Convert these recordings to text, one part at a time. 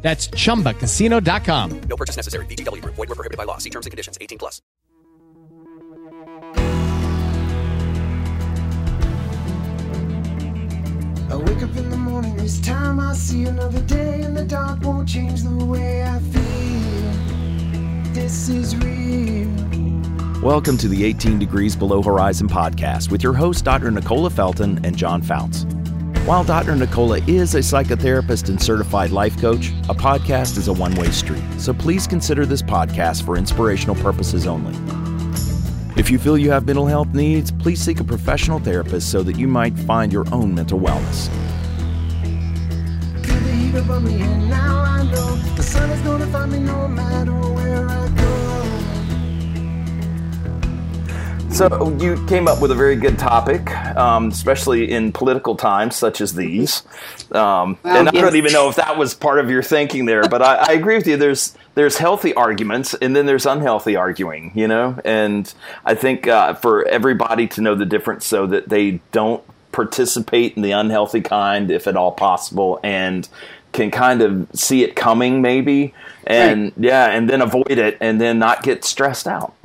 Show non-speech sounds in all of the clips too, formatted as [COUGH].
That's chumbacasino.com. No purchase necessary. VGW Group. Void were prohibited by law. See terms and conditions. 18 plus. I wake up in the morning, this time I see another day, and the dark won't change the way I feel. This is real. Welcome to the 18 Degrees Below Horizon podcast with your hosts, Dr. Nicola Felton and John Foutz. While Dr. Nicola is a psychotherapist and certified life coach, a podcast is a one way street, so please consider this podcast for inspirational purposes only. If you feel you have mental health needs, please seek a professional therapist so that you might find your own mental wellness. The sun is gonna find me no matter where So, you came up with a very good topic, um, especially in political times such as these. Um, Well, and I yes. don't even know if that was part of your thinking there, but I, I agree with you. There's there's healthy arguments, and then there's unhealthy arguing. You know, and I think uh, for everybody to know the difference, so that they don't participate in the unhealthy kind, if at all possible, and can kind of see it coming, maybe, and yeah, and then avoid it, and then not get stressed out. [LAUGHS]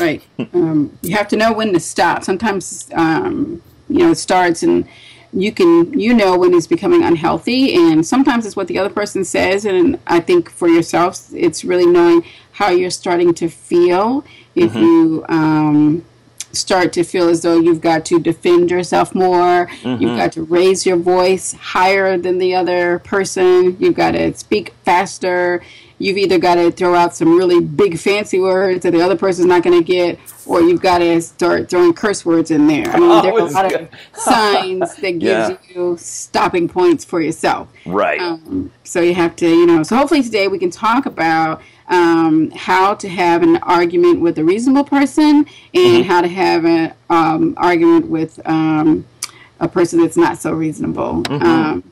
Right. Um, you have to know when to stop. Sometimes, um, you know, it starts and you can, you know, when it's becoming unhealthy. And sometimes it's what the other person says. And I think for yourself, it's really knowing how you're starting to feel. If you, um, start to feel as though you've got to defend yourself more, you've got to raise your voice higher than the other person, you've got to speak faster, you've either got to throw out some really big fancy words that the other person's not going to get, or you've got to start throwing curse words in there. I mean, [LAUGHS] Oh, there are a lot good. of signs that [LAUGHS] gives Yeah. you stopping points for yourself. right. Um, so you have to, you know. So hopefully today we can talk about um, how to have an argument with a reasonable person and how to have an um, argument with um, a person that's not so reasonable. Um,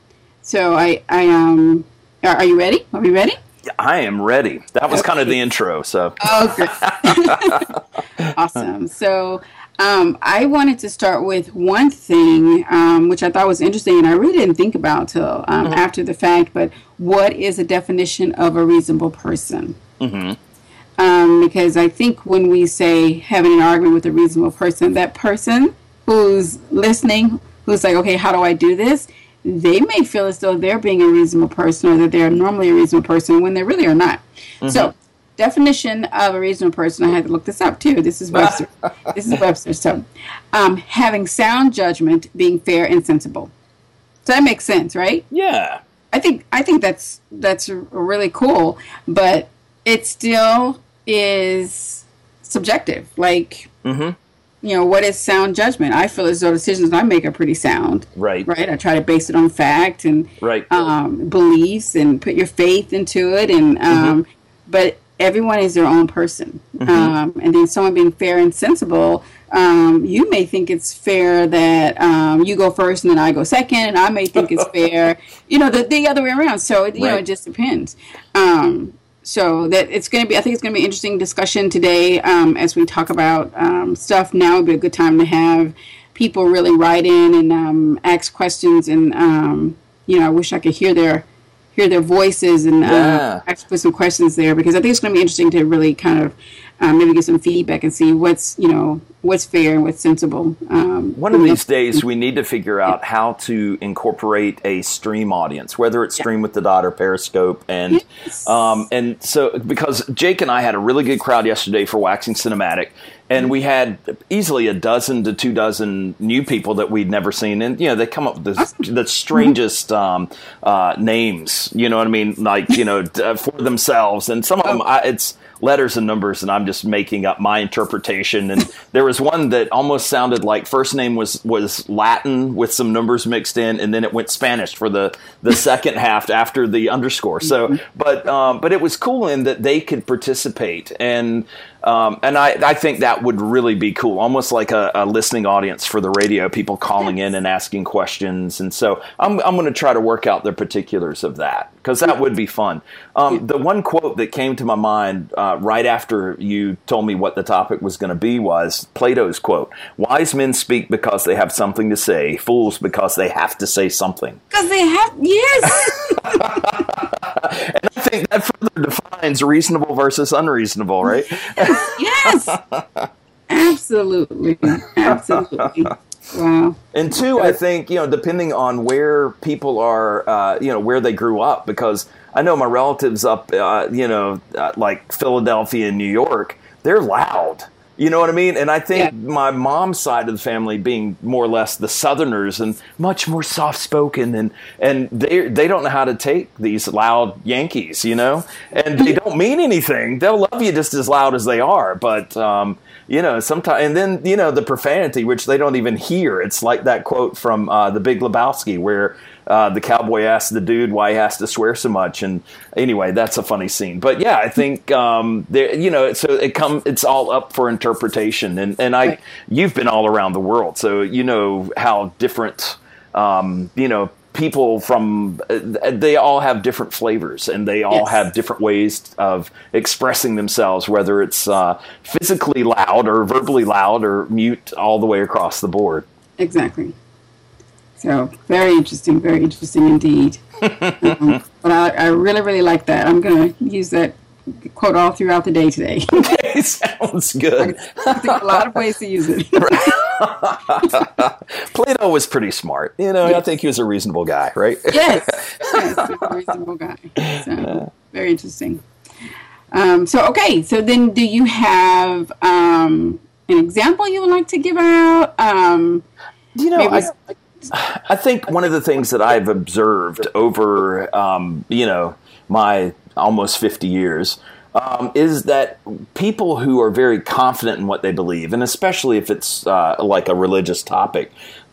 so I, I um, are, are you ready? Are we ready? I am ready. That was kind of the intro. So, Oh, [LAUGHS] awesome. So, um, I wanted to start with one thing, um, which I thought was interesting, and I really didn't think about till um, after the fact. But what is a definition of a reasonable person? Um, because I think when we say having an argument with a reasonable person, that person who's listening, who's like, okay, how do I do this? They may feel as though they're being a reasonable person or that they're normally a reasonable person when they really are not. So, definition of a reasonable person, I had to look this up too. This is Webster. [LAUGHS] this is Webster. So, um, having sound judgment, being fair and sensible. So that makes sense, right? yeah. I think I think that's that's really cool, but it still is subjective. Like, Mm-hmm. you know, what is sound judgment? I feel as though decisions I make are pretty sound. Right. Right. I try to base it on fact and Right. um, beliefs and put your faith into it. And um, but everyone is their own person. Um, and then someone being fair and sensible. Um, you may think it's fair that um, you go first and then I go second, and I may think it's [LAUGHS] fair, you know, the, the other way around. So it, you know, it just depends. Um, so that it's going to be, I think it's going to be an interesting discussion today um, as we talk about um, stuff. Now would be a good time to have people really write in and um, ask questions. And um, you know, I wish I could hear their hear their voices and Yeah. uh, actually put some questions there because I think it's going to be interesting to really kind of um, maybe get some feedback and see what's you know what's fair and what's sensible. Um, One of these days, we need to figure out how to incorporate a stream audience, whether it's Stream with the Dot or Periscope, and Yes. um, and so because Jake and I had a really good crowd yesterday for Waxing Cinematic, and we had easily a dozen to two dozen new people that we'd never seen, and you know they come up with the, the strangest um, uh, names, you know what I mean, like you know uh, [LAUGHS] for themselves, and some of them I, it's letters and numbers, and I'm just making up my interpretation. And [LAUGHS] there was one that almost sounded like first name was was Latin with some numbers mixed in, and then it went Spanish for the the [LAUGHS] second half after the underscore. So, but um, but it was cool in that they could participate and. Um, and I, I think that would really be cool, almost like a, a listening audience for the radio, people calling in and asking questions. And so I'm, I'm going to try to work out the particulars of that because that would be fun. Um, the one quote that came to my mind uh, right after you told me what the topic was going to be was Plato's quote Wise men speak because they have something to say, fools because they have to say something. Because they have, yes. [LAUGHS] And I think that further defines reasonable versus unreasonable, right? [LAUGHS] yes. Absolutely. Absolutely. Wow. And two, I think you know, depending on where people are, uh, you know, where they grew up, because I know my relatives up, uh, you know, uh, like Philadelphia and New York, they're loud. You know what I mean? And I think Yeah. my mom's side of the family being more or less the Southerners and much more soft spoken and and they they don't know how to take these loud Yankees, you know, and they don't mean anything. They'll love you just as loud as they are, but um, you know, sometimes and then you know the profanity, which they don't even hear. It's like that quote from uh, the Big Lebowski where. Uh, the cowboy asks the dude why he has to swear so much, and anyway, that's a funny scene. But yeah, I think um, there, you know, so it come, it's all up for interpretation, and and I, Right. you've been all around the world, so you know how different, um, you know, people from uh, they all have different flavors, and they all Yes. have different ways of expressing themselves, whether it's uh, physically loud or verbally loud or mute, all the way across the board. Exactly. So very interesting, very interesting indeed. um, [LAUGHS] but I, I really, really like that. I'm going to use that quote all throughout the day today. [LAUGHS] Sounds good. [LAUGHS] I think a lot of ways to use it. Plato was pretty smart. You know, I think he was a reasonable guy, right? yes, yes, reasonable guy. So very interesting. Um, so okay, so then do you have um, an example you would like to give out? Um, You know, I, [SIGHS] I think one of the things that I've observed over, um, you know, my almost 50 years um, is that people who are very confident in what they believe, and especially if it's uh, like a religious topic,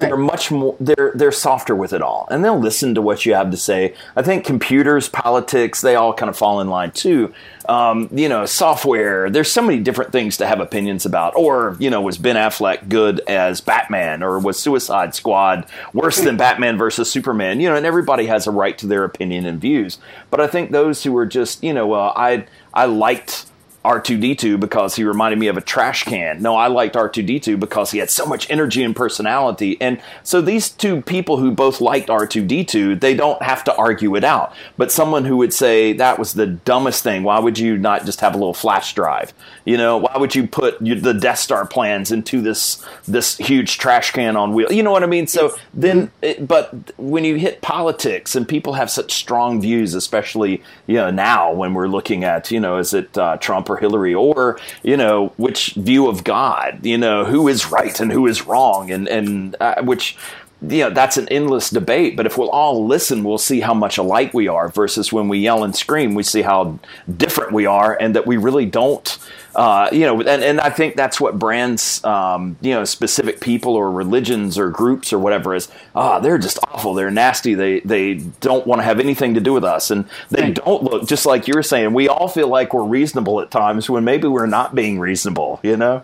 they're much more they're they're softer with it all, and they'll listen to what you have to say. I think computers, politics, they all kind of fall in line too. Um, you know, software. There's so many different things to have opinions about. Or you know, was Ben Affleck good as Batman, or was Suicide Squad worse than Batman versus Superman? You know, and everybody has a right to their opinion and views. But I think those who are just you know, well, I I liked R2D2 because he reminded me of a trash can. No, I liked R2D2 because he had so much energy and personality. And so these two people who both liked R2D2, they don't have to argue it out. But someone who would say that was the dumbest thing, why would you not just have a little flash drive? You know, why would you put the Death Star plans into this this huge trash can on wheel? You know what I mean? So then, it, but when you hit politics and people have such strong views, especially you know now when we're looking at you know is it uh, Trump Hillary or you know which view of God, you know who is right and who is wrong, and and uh, which you know that's an endless debate. But if we'll all listen, we'll see how much alike we are. Versus when we yell and scream, we see how different we are, and that we really don't. Uh, you know, and, and I think that's what brands, um, you know, specific people or religions or groups or whatever is. Ah, they're just awful. They're nasty. They they don't want to have anything to do with us, and they Right. don't look just like you were saying. We all feel like we're reasonable at times when maybe we're not being reasonable. You know.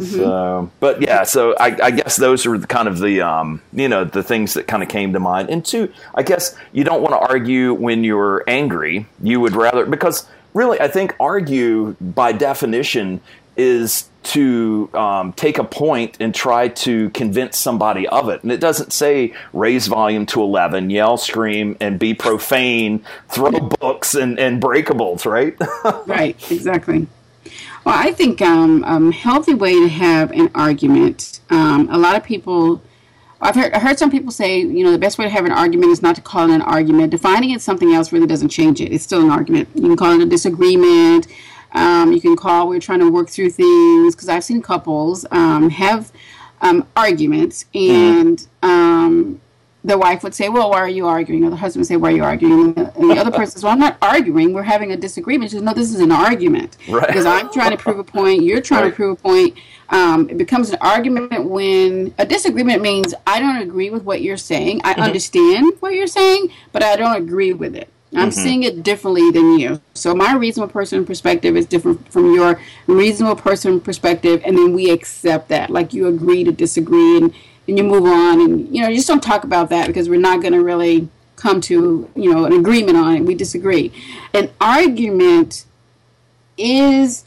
So, but yeah, so I, I guess those are the kind of the um, you know the things that kind of came to mind. And two, I guess you don't want to argue when you're angry. You would rather because really, I think argue by definition is to um, take a point and try to convince somebody of it. And it doesn't say raise volume to 11, yell, scream, and be profane, throw books and, and breakables, right? [LAUGHS] right, exactly. Well, I think um, a healthy way to have an argument. Um, a lot of people, I've heard, I heard some people say, you know, the best way to have an argument is not to call it an argument. Defining it something else really doesn't change it. It's still an argument. You can call it a disagreement. Um, you can call we're trying to work through things because I've seen couples um, have um, arguments and um, the wife would say, "Well, why are you arguing?" Or the husband would say, "Why are you arguing?" And the other person says, "Well, I'm not arguing. We're having a disagreement." She says, "No, this is an argument Right. because I'm trying to prove a point. You're trying Right. to prove a point." Um, it becomes an argument when a disagreement means I don't agree with what you're saying. I Mm-hmm. understand what you're saying, but I don't agree with it. I'm Mm-hmm. seeing it differently than you. So my reasonable person perspective is different from your reasonable person perspective, and then we accept that. Like you agree to disagree, and, and you move on, and you know you just don't talk about that because we're not going to really come to you know an agreement on it. We disagree. An argument is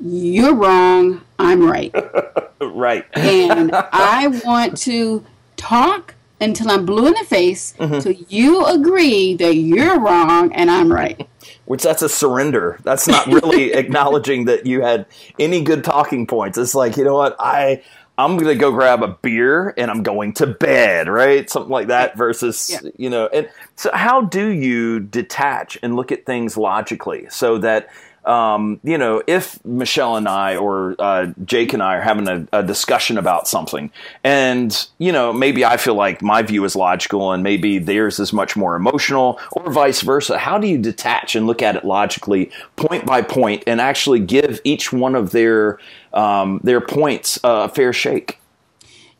you're wrong, I'm right [LAUGHS] Right. and [LAUGHS] I want to talk until I'm blue in the face mm-hmm. so you agree that you're wrong and I'm right. [LAUGHS] Which that's a surrender. That's not really acknowledging that you had any good talking points. It's like, you know what? I I'm going to go grab a beer and I'm going to bed, right? Something like that versus, Yeah. you know, and so how do you detach and look at things logically so that um, you know, if Michelle and I or uh, Jake and I are having a, a discussion about something, and you know, maybe I feel like my view is logical, and maybe theirs is much more emotional, or vice versa. How do you detach and look at it logically, point by point, and actually give each one of their um, their points a fair shake?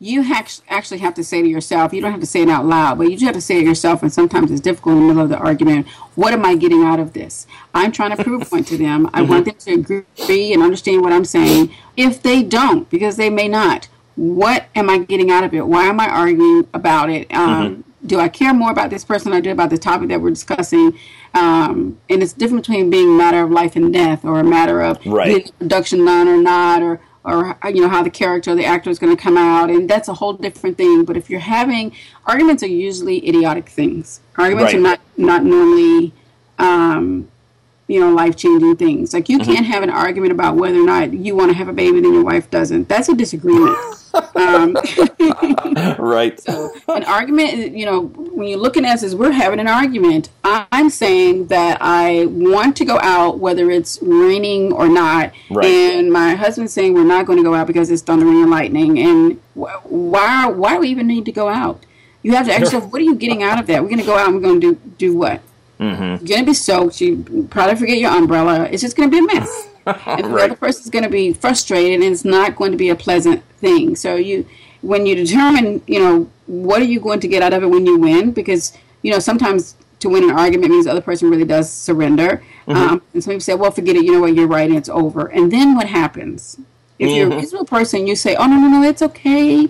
You hac- actually have to say to yourself, you don't have to say it out loud, but you just have to say to yourself, and sometimes it's difficult in the middle of the argument, what am I getting out of this? I'm trying to prove a point to them. I want them to agree and understand what I'm saying. If they don't, because they may not, what am I getting out of it? Why am I arguing about it? Um, Do I care more about this person than I do about the topic that we're discussing? Um, and it's different between being a matter of life and death or a matter of Right. production or not or or you know how the character or the actor is going to come out and that's a whole different thing. But if you're having arguments are usually idiotic things. Arguments Right. are not not normally um, you know life changing things. Like you can't have an argument about whether or not you want to have a baby and your wife doesn't. That's a disagreement [LAUGHS] um, [LAUGHS] Right. an argument you know when you're looking at as we're having an argument. I'm saying that i want to go out whether it's raining or not. Right. and my husband's saying we're not going to go out because it's thundering and lightning. And wh- why why do we even need to go out? You have to ask yourself what are you getting out of that? We're going to go out and we're going to do do what? Mm-hmm. you're going to be soaked. You probably forget your umbrella. It's just going to be a mess and the Right. other person's going to be frustrated and it's not going to be a pleasant thing. So you when you determine you know what are you going to get out of it when you win? Because you know sometimes to win an argument means the other person really does surrender. Mm-hmm. Um, and some people say well forget it. You know what? You're right. And it's over. And then what happens? If you're a mm-hmm. reasonable person you say oh no no no it's okay.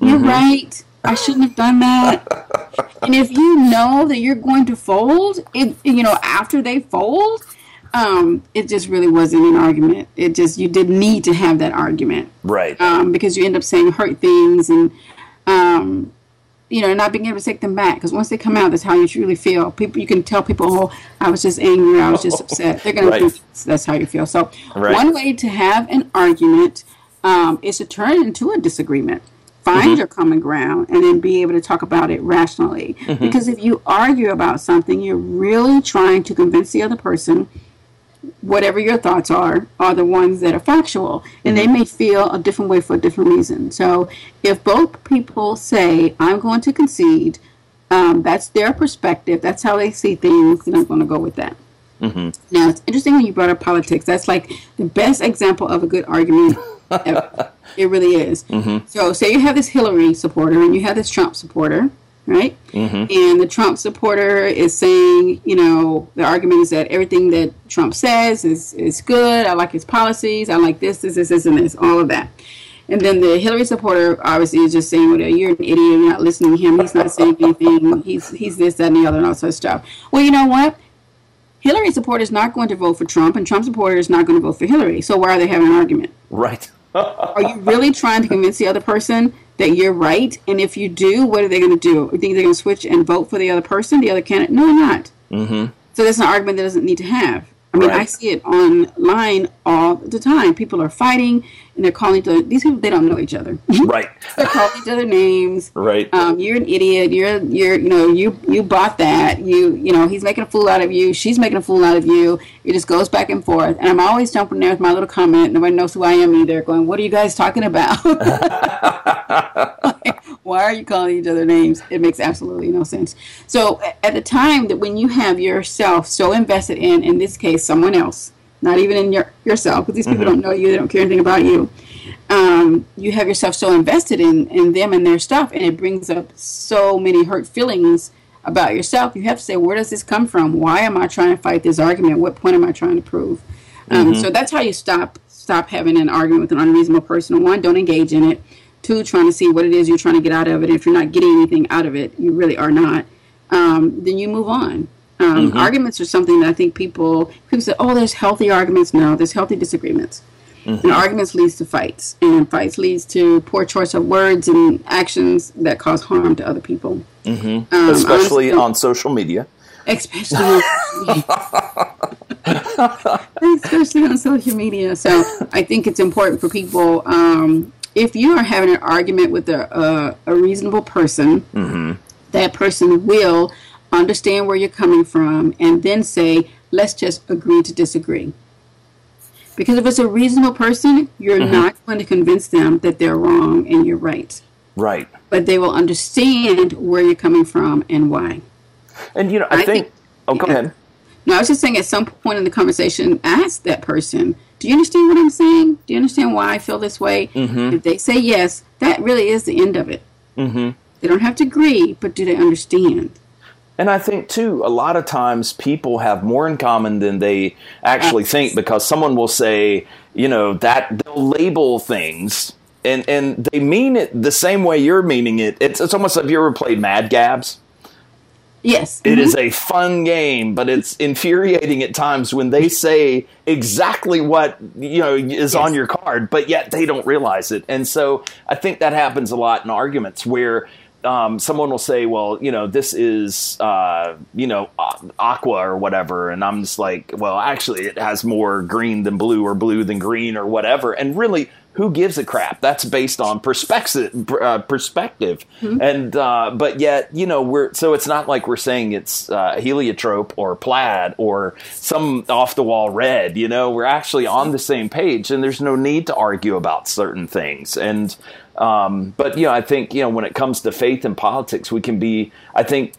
You're mm-hmm. right. I shouldn't have done that. And if you know that you're going to fold, it you know after they fold, um, it just really wasn't an argument. It just you didn't need to have that argument Right. um, because you end up saying hurt things and um, you know not being able to take them back because once they come out, that's how you truly feel. People you can tell people, oh, I was just angry, I was just [LAUGHS] upset. They're gonna Right. think that's how you feel. So Right. one way to have an argument um, is to turn it into a disagreement. Find Mm-hmm. your common ground and then be able to talk about it rationally. Mm-hmm. Because if you argue about something, you're really trying to convince the other person whatever your thoughts are are the ones that are factual. And they mm-hmm. may feel a different way for a different reason. So if both people say i'm going to concede um, that's their perspective. That's how they see things. And i'm going to go with that. Mm-hmm. Now it's interesting when you brought up politics. That's like the best example of a good argument ever. [LAUGHS] it really is. Mm-hmm. So say you have this hillary supporter and you have this trump supporter right? Mm-hmm. And the Trump supporter is saying, you know, the argument is that everything that Trump says is, is good. I like his policies. I like this, this, this, this, and this, all of that. And then the Hillary supporter obviously is just saying, well, you're an idiot. You're not listening to him. He's not saying anything. He's, he's this, that, and the other, and all sorts of stuff. Well, you know what? Hillary supporter is not going to vote for Trump, and Trump supporter is not going to vote for Hillary. So why are they having an argument? Right. Are you really trying to convince the other person that you're right? And if you do, what are they going to do? You think they're going to switch and vote for the other person, the other candidate? No, they're not. Mm-hmm. So that's an argument that doesn't need to have. I mean, I see it online all the time. People are fighting and they're calling each other. These people, they don't know each other. [LAUGHS] Right. they're calling each other names. Right. Um, you're an idiot. You're, you're, you know, you, you bought that. You, you know, he's making a fool out of you. She's making a fool out of you. It just goes back and forth. And I'm always jumping there with my little comment. Nobody knows who I am either. Going, what are you guys talking about? [LAUGHS] [LAUGHS] Why Why are you calling each other names? It makes absolutely no sense. So at the time that when you have yourself so invested in, in this case, someone else, not even in your yourself, because these people don't know you, they don't care anything about you. Um, you have yourself so invested in in them and their stuff, and it brings up so many hurt feelings about yourself. You have to say, where does this come from? Why am I trying to fight this argument? What point am I trying to prove? Um, so that's how you stop stop having an argument with an unreasonable person. One, don't engage in it. Two, trying to see what it is you're trying to get out of it. If you're not getting anything out of it, you really are not. Um, then you move on. Um, Arguments are something that I think people people say, oh, there's healthy arguments. No, there's healthy disagreements. And arguments leads to fights, and fights leads to poor choice of words and actions that cause harm to other people. Um, especially honestly- on social media. especially [LAUGHS] [LAUGHS] especially on social media. So I think it's important for people. Um, if you are having an argument with a, a, a reasonable person, mm-hmm. that person will understand where you're coming from and then say, let's just agree to disagree. Because if it's a reasonable person, you're mm-hmm. not going to convince them that they're wrong and you're right. Right. But they will understand where you're coming from and why. And, you know, I, I think, think- oh, go yeah. ahead. No, I was just saying at some point in the conversation, ask that person, do you understand what I'm saying? Do you understand why I feel this way? Mm-hmm. If they say yes, that really is the end of it. Mm-hmm. They don't have to agree, but do they understand? And I think too, a lot of times people have more in common than they actually think because someone will say, you know, that they'll label things and and they mean it the same way you're meaning it. It's it's almost like you ever played Mad Gabs? Yes. It is a fun game, but it's infuriating at times when they say exactly what you know is on your card, but yet they don't realize it. And so I think that happens a lot in arguments where um, someone will say, "Well, you know, this is uh, you know aqua or whatever," and I'm just like, "Well, actually, it has more green than blue or blue than green or whatever." And really, who gives a crap? That's based on perspective, uh, perspective, and uh, but yet you know we're so it's not like we're saying it's uh, heliotrope or plaid or some off the wall red. You know, we're actually on the same page, and there's no need to argue about certain things. And um, but you know, I think you know when it comes to faith and politics, we can be. I think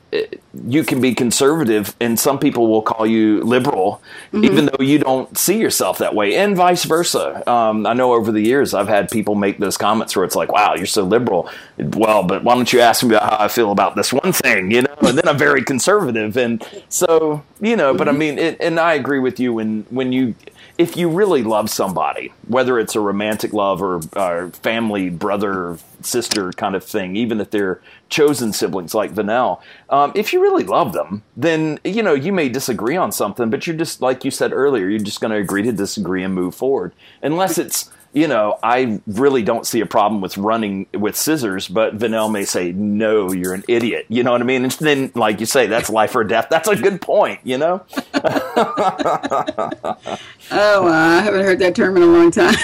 you can be conservative, and some people will call you liberal, even though you don't see yourself that way, and vice versa. Um, I know over the years I've had people make those comments where it's like, "Wow, you're so liberal." Well, but why don't you ask me about how I feel about this one thing? You know, and then I'm very conservative, and so you know. But I mean, it, and I agree with you when when you if you really love somebody, whether it's a romantic love or, or family, brother, sister kind of thing, even if they're chosen siblings like Vanel. um, if you really love them, then you know you may disagree on something, but you're just like you said earlier, you're just going to agree to disagree and move forward, unless it's you know, I really don't see a problem with running with scissors, but Vanel may say, no, you're an idiot. You know what I mean? And then, like you say, that's life or death. That's a good point, you know? [LAUGHS] Oh, uh, I haven't heard that term in a long time.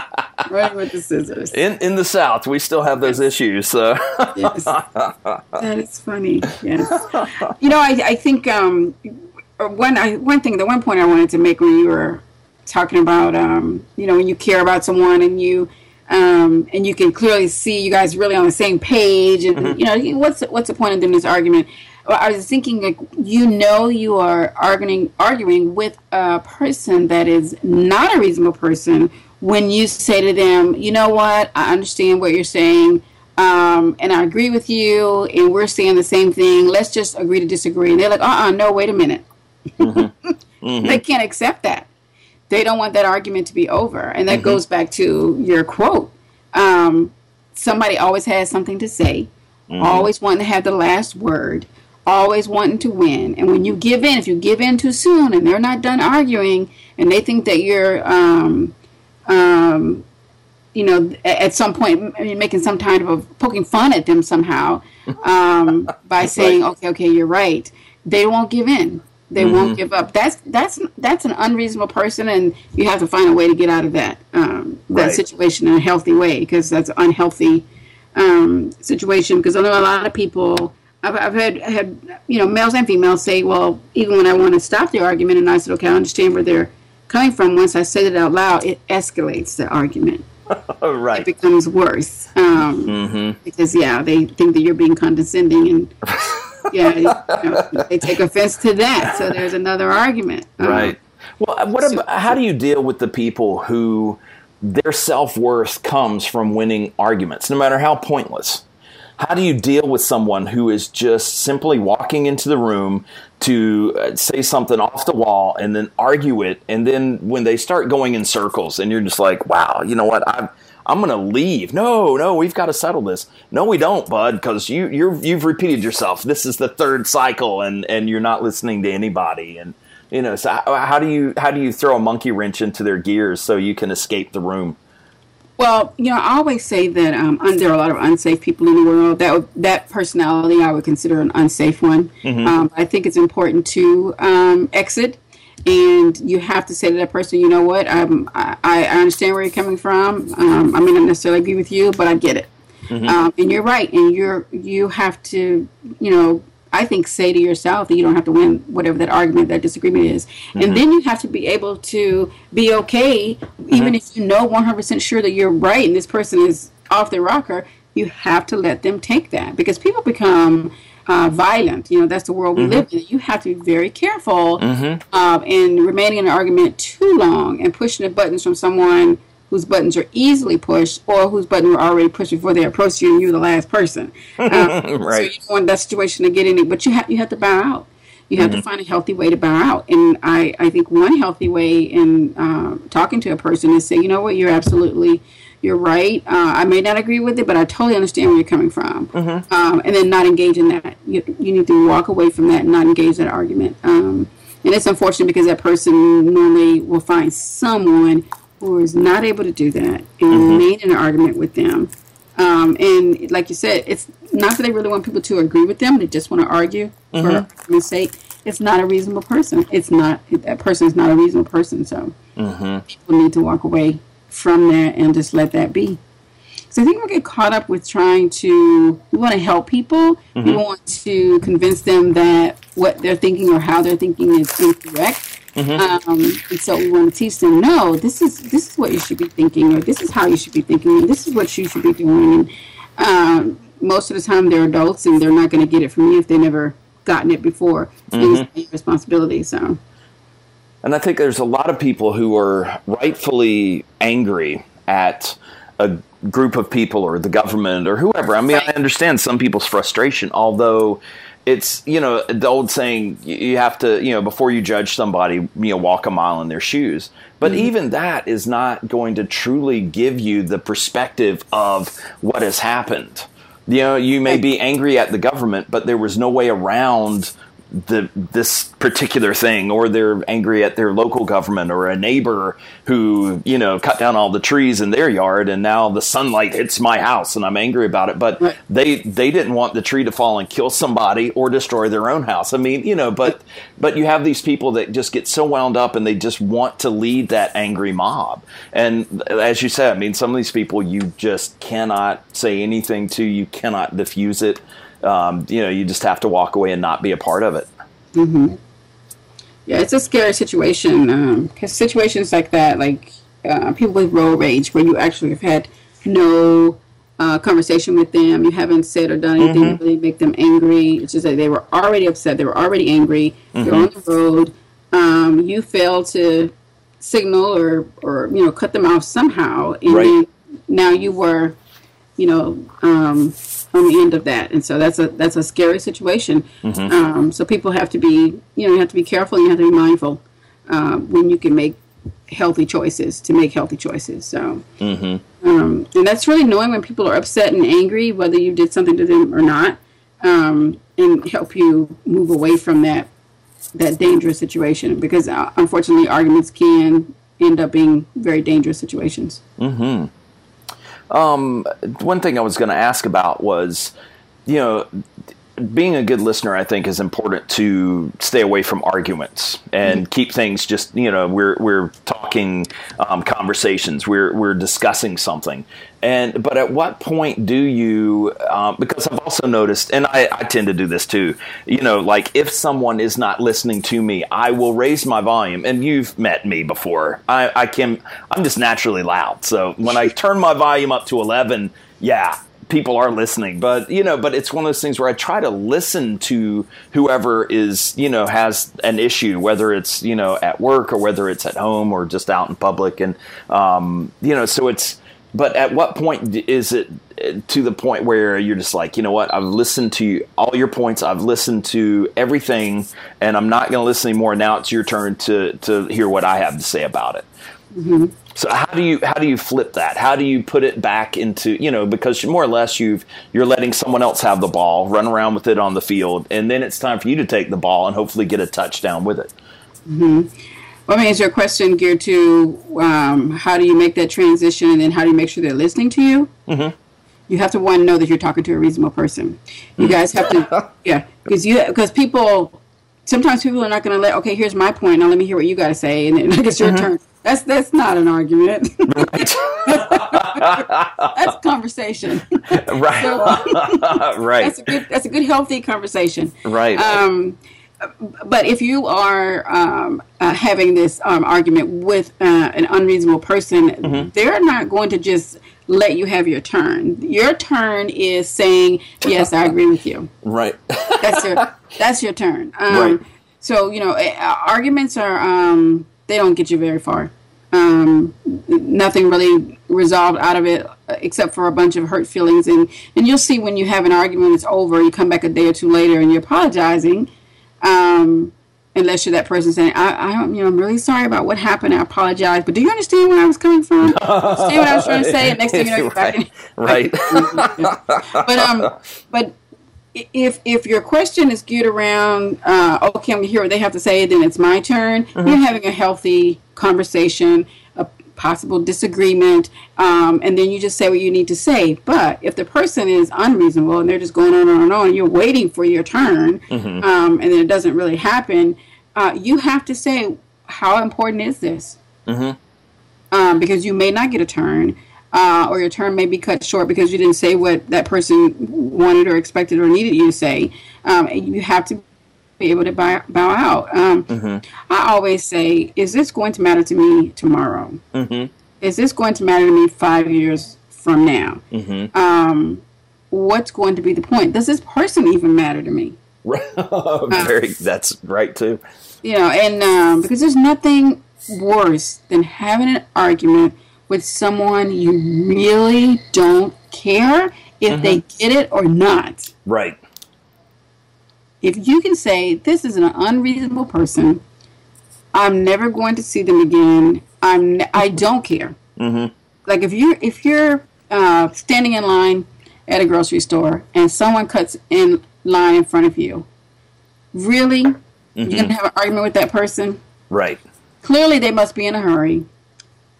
[LAUGHS] right with the scissors. In, in the South, we still have those issues. So. Yes. that is funny. Yes. You know, I, I think um, one I, one thing, the one point I wanted to make when you were talking about, um, you know, when you care about someone and you um, and you can clearly see you guys really on the same page, and you know, what's what's the point of them this argument? Well, I was thinking, like, you know, you are arguing arguing with a person that is not a reasonable person when you say to them, you know what, I understand what you're saying um, and I agree with you, and we're saying the same thing. Let's just agree to disagree. And they're like, uh uh no, wait a minute. They can't accept that. They don't want that argument to be over. And that goes back to your quote. Um, somebody always has something to say, always wanting to have the last word, always wanting to win. And when you give in, if you give in too soon and they're not done arguing and they think that you're, um, um, you know, at some point m- making some kind of a poking fun at them somehow um, [LAUGHS] by saying, "Okay, okay, you're right," they won't give in. They won't give up. That's that's that's an unreasonable person, and you have to find a way to get out of that um, that Right. situation in a healthy way because that's an unhealthy um, situation. Because I know a lot of people. I've, I've had had you know males and females say, "Well, even when I want to stop the argument, and I said, okay, I understand where they're coming from. Once I said it out loud, it escalates the argument." [LAUGHS] right. it becomes worse. Um, Mm-hmm. Because yeah, they think that you're being condescending, and [LAUGHS] yeah, you know, they take offense to that. So there's another argument. Um, Right. Well, what about how do you deal with the people who their self worth comes from winning arguments, no matter how pointless? How do you deal with someone who is just simply walking into the room to uh, say something off the wall and then argue it, and then when they start going in circles, and you're just like, "Wow, you know what? I'm I'm going to leave." No, no, we've got to settle this. No, we don't, bud, because you you're you've repeated yourself. This is the third cycle, and and you're not listening to anybody, and you know. So how do you how do you throw a monkey wrench into their gears so you can escape the room? Well, you know, I always say that um, there are a lot of unsafe people in the world. That that personality I would consider an unsafe one. Um, I think it's important to um, exit, and you have to say to that person, you know what, um, I, I understand where you're coming from. Um, I may not necessarily agree with you, but I get it. Um, and you're right, and you're you have to, you know, I think say to yourself that you don't have to win whatever that argument, that disagreement is, and then you have to be able to be okay, even if you know 100% sure that you're right and this person is off the rocker. You have to let them take that because people become uh, violent. You know that's the world we live in. You have to be very careful um, in remaining in an argument too long and pushing the buttons from someone whose buttons are easily pushed or whose buttons were already pushed before they approached you and you're the last person. [LAUGHS] Um, So you don't want that situation to get any, but you have you have to bow out. You have to find a healthy way to bow out. And I, I think one healthy way in uh, talking to a person is say, you know what, you're absolutely, you're right. Uh, I may not agree with it, but I totally understand where you're coming from. Um, and then not engage in that. You, you need to walk away from that and not engage that argument. Um, and it's unfortunate because that person normally will find someone who is not able to do that and mm-hmm. remain in an argument with them. Um, and like you said, it's not that they really want people to agree with them; they just want to argue for mm-hmm. argument's sake. It's not a reasonable person. It's not that person is not a reasonable person. So mm-hmm. people need to walk away from that and just let that be. So I think we get caught up with trying to we want to help people. We want to convince them that what they're thinking or how they're thinking is incorrect. Um, and so we want to teach them, no, this is this is what you should be thinking, or this is how you should be thinking, and this is what you should be doing. And um, most of the time, they're adults, and they're not going to get it from you if they never gotten it before. So it's their responsibility. So And I think there's a lot of people who are rightfully angry at a group of people or the government or whoever. I mean, I understand some people's frustration, although it's, you know, the old saying, you have to, you know, before you judge somebody, you know, walk a mile in their shoes. But mm-hmm. even that is not going to truly give you the perspective of what has happened. You know, you may be angry at the government, but there was no way around the this particular thing or they're angry at their local government or a neighbor who you know cut down all the trees in their yard and now the sunlight hits my house and I'm angry about it. But Right. they they didn't want the tree to fall and kill somebody or destroy their own house. I mean you know but but you have these people that just get so wound up and they just want to lead that angry mob. And as you said I mean some of these people you just cannot say anything to you cannot diffuse it um, you know, you just have to walk away and not be a part of it. Yeah, it's a scary situation because situations like that, like uh, people with road rage, where you actually have had no uh, conversation with them, you haven't said or done anything to really make them angry. It's just that they were already upset, they were already angry. You're on the road. Um, you failed to signal or or you know cut them off somehow, and Right. then now you were, you know. Um, on the end of that, and so that's a that's a scary situation. Um, so people have to be, you know, you have to be careful. and You have to be mindful uh, when you can make healthy choices to make healthy choices. So, um, and that's really knowing when people are upset and angry, whether you did something to them or not, um, and help you move away from that that dangerous situation. Because uh, unfortunately, arguments can end up being very dangerous situations. Um, one thing I was going to ask about was, you know, being a good listener, I think, is important to stay away from arguments and keep things just you know we're we're talking um, conversations, we're we're discussing something, and but at what point do you? Um, because I've also noticed, and I, I tend to do this too. You know, like if someone is not listening to me, I will raise my volume, and you've met me before. I, I can I'm just naturally loud, so when I turn my volume up to eleven, yeah, people are listening. But you know but it's one of those things where i try to listen to whoever is you know has an issue whether it's you know at work or whether it's at home or just out in public. And um, you know so it's but at what point is it uh, to the point where you're just like you know what? I've listened to all your points. I've listened to everything and i'm not going to listen anymore. Now it's your turn to to hear what i have to say about it so how do you how do you flip that? How do you put it back into you know because more or less you've you're letting someone else have the ball, run around with it on the field, and then it's time for you to take the ball and hopefully get a touchdown with it. Well, I mean, is your question geared to um, how do you make that transition, and then how do you make sure they're listening to you? Mm-hmm. You have to one know that you're talking to a reasonable person. You guys have to, [LAUGHS] yeah, because you because people sometimes people are not going to let. Okay, here's my point. Now let me hear what you got to say, and then it's your turn. That's that's not an argument. [LAUGHS] that's a conversation. right, [LAUGHS] right, That's a good. That's a good, healthy conversation. right. Um, but if you are um, uh, having this um, argument with uh, an unreasonable person, Mm-hmm. they're not going to just let you have your turn. Your turn is saying, "Yes, I agree with you." right. That's your that's your turn. Um, Right. So you know, arguments are um, they don't get you very far. Um, nothing really resolved out of it uh, except for a bunch of hurt feelings, and and you'll see when you have an argument, it's over. You come back a day or two later, and you're apologizing. Um, unless you're that person saying, I, I don't, you know, I'm really sorry about what happened. I apologize, but do you understand where I was coming from? [LAUGHS] See what I was trying to say? And next thing you know, you're back. in- right. [LAUGHS] but um, but if if your question is geared around, uh, okay, I'm gonna hear what they have to say, then it's my turn. Mm-hmm. You're having a healthy conversation, a possible disagreement, um, and then you just say what you need to say. But if the person is unreasonable and they're just going on and on and on, you're waiting for your turn, Mm-hmm. um, and then it doesn't really happen. Uh, you have to say, how important is this? um, because you may not get a turn, uh, or your turn may be cut short because you didn't say what that person wanted or expected or needed you to say. Um, you have to be able to bow, bow out. Um, I always say, is this going to matter to me tomorrow? Is this going to matter to me five years from now? Um, what's going to be the point? Does this person even matter to me? [LAUGHS] Very. That's right too. you know, and um, because there's nothing worse than having an argument with someone you really don't care if they get it or not. Right. If you can say this is an unreasonable person, I'm never going to see them again. I'm ne- I don't care. Mm-hmm. Like if you if you're uh, standing in line at a grocery store and someone cuts in line in front of you, really, you're gonna have an argument with that person? Right. clearly they must be in a hurry.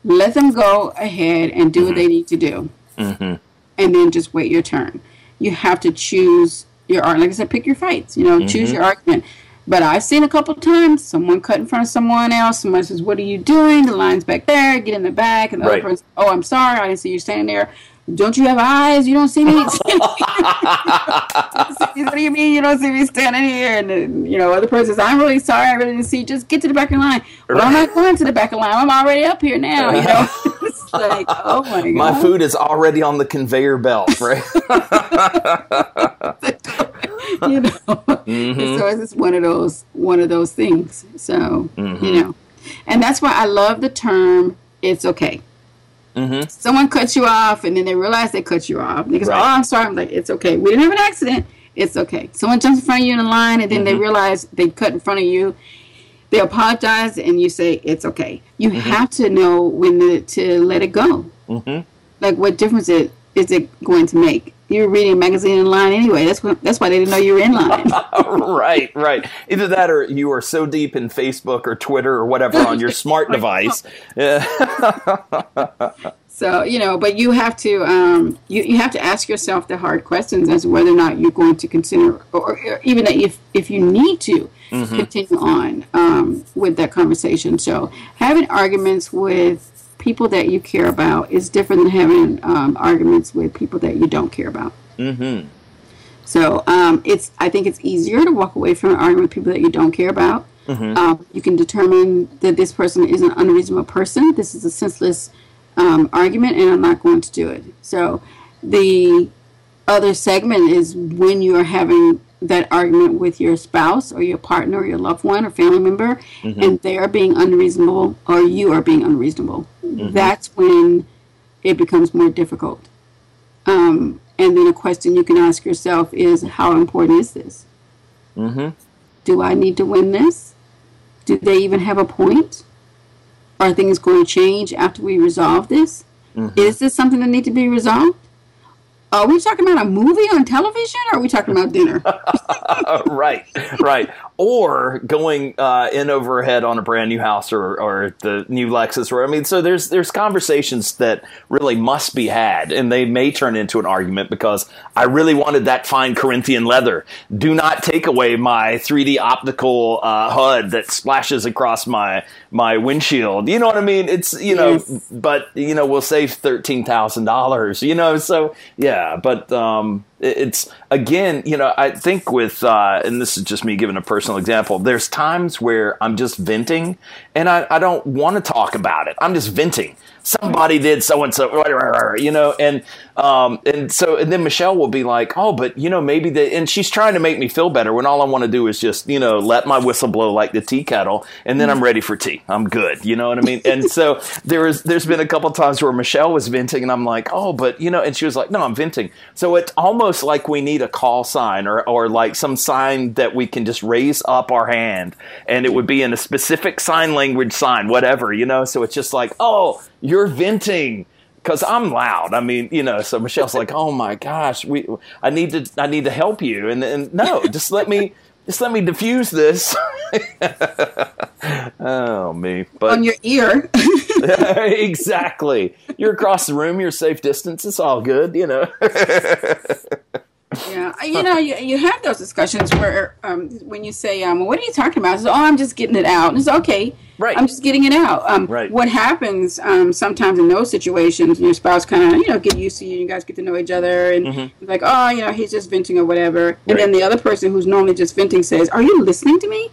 Let them go ahead and do what they mm-hmm. need to do, mm-hmm. and then just wait your turn. You have to choose your art. Like I said, pick your fights. You know, choose mm-hmm. your argument. But I've seen a couple times someone cut in front of someone else. Someone says, "What are you doing?" The line's back there. Get in the back, and the Right. other person, "Oh, I'm sorry, I didn't see you standing there." Don't you have eyes? You don't see me. what [LAUGHS] [LAUGHS] do you mean you don't see me standing here? And you know, other person says, "I'm really sorry. I really didn't see. you. Just get to the back of the line." Well, I'm not going to the back of the line. I'm already up here now. You know, [LAUGHS] it's like, oh my god. My food is already on the conveyor belt. Right. you know. So it's just one of those one of those things. So you mm-hmm. know, and that's why I love the term "it's okay." Mm-hmm. Someone cuts you off, and then they realize they cut you off. Go, Right. "Oh, I'm sorry." I'm like, "It's okay. We didn't have an accident. It's okay." Someone jumps in front of you in a line, and then they mm-hmm. realize they cut in front of you. They apologize, and you say, "It's okay." You mm-hmm. have to know when to, to let it go. Like, what difference it is it going to make? You were reading a magazine in line anyway. That's what, that's why they didn't know you were in line. [LAUGHS] right, right. Either that or you are so deep in Facebook or Twitter or whatever on your smart [LAUGHS] device. [LAUGHS] So you know, but you have to um, you, you have to ask yourself the hard questions as to whether or not you're going to consider, or, or even if if you need to continue on um, with that conversation. So having arguments with people that you care about is different than having um, arguments with people that you don't care about. mm-hmm. So um, it's I think it's easier to walk away from an argument with people that you don't care about. Um, you can determine that this person is an unreasonable person. This is a senseless um, argument, and I'm not going to do it. So the other segment is when you are having that argument with your spouse or your partner or your loved one or family member, and they are being unreasonable or you are being unreasonable. That's when it becomes more difficult. Um, and then a question you can ask yourself is how important is this? Mm-hmm. Do I need to win this? Do they even have a point? Are things going to change after we resolve this? Is this something that needs to be resolved? Are we talking about a movie on television or are we talking about dinner? [LAUGHS] right, right. Or going uh, in overhead on a brand new house or, or the new Lexus. Or I mean, so there's there's conversations that really must be had, and they may turn into an argument because I really wanted that fine Corinthian leather. Do not take away my 3D optical uh, HUD that splashes across my my windshield. You know what I mean? It's you know, Yes. but you know, we'll save thirteen thousand dollars. You know, so yeah, but um, it's again, you know, I think with uh, and this is just me giving a personal example. There's times where I'm just venting, and I, I don't want to talk about it. I'm just venting. Somebody did so and so, you know, and um, and so and then Michelle will be like, oh, but you know, maybe the and she's trying to make me feel better when all I want to do is just you know let my whistle blow like the tea kettle, and then I'm ready for tea. I'm good. You know what I mean? [LAUGHS] And so there is there's been a couple times where Michelle was venting, and I'm like, oh, but you know, and she was like, no, I'm venting. So it's almost like we need a call sign or or like some sign that we can just raise up our hand, and it would be in a specific sign language sign, whatever, you know. So it's just like, oh, you're venting because I'm loud. I mean, you know. So Michelle's like, "Oh my gosh, we, I need to, I need to help you." And, and no, [LAUGHS] just let me, just let me diffuse this. [LAUGHS] oh me, but on your ear. [LAUGHS] exactly. You're across the room. You're safe distance. It's all good, you know. Yeah, you know, you, you have those discussions where um, when you say, um, "What are you talking about?" It's, "Oh, I'm just getting it out." And it's okay. Right. I'm just getting it out. Um, Right. What happens um, sometimes in those situations, your spouse kind of, you know, get used to you, and you guys get to know each other, and it's like, oh, you know, he's just venting or whatever. And Mm-hmm. Right. then the other person who's normally just venting says, "Are you listening to me?"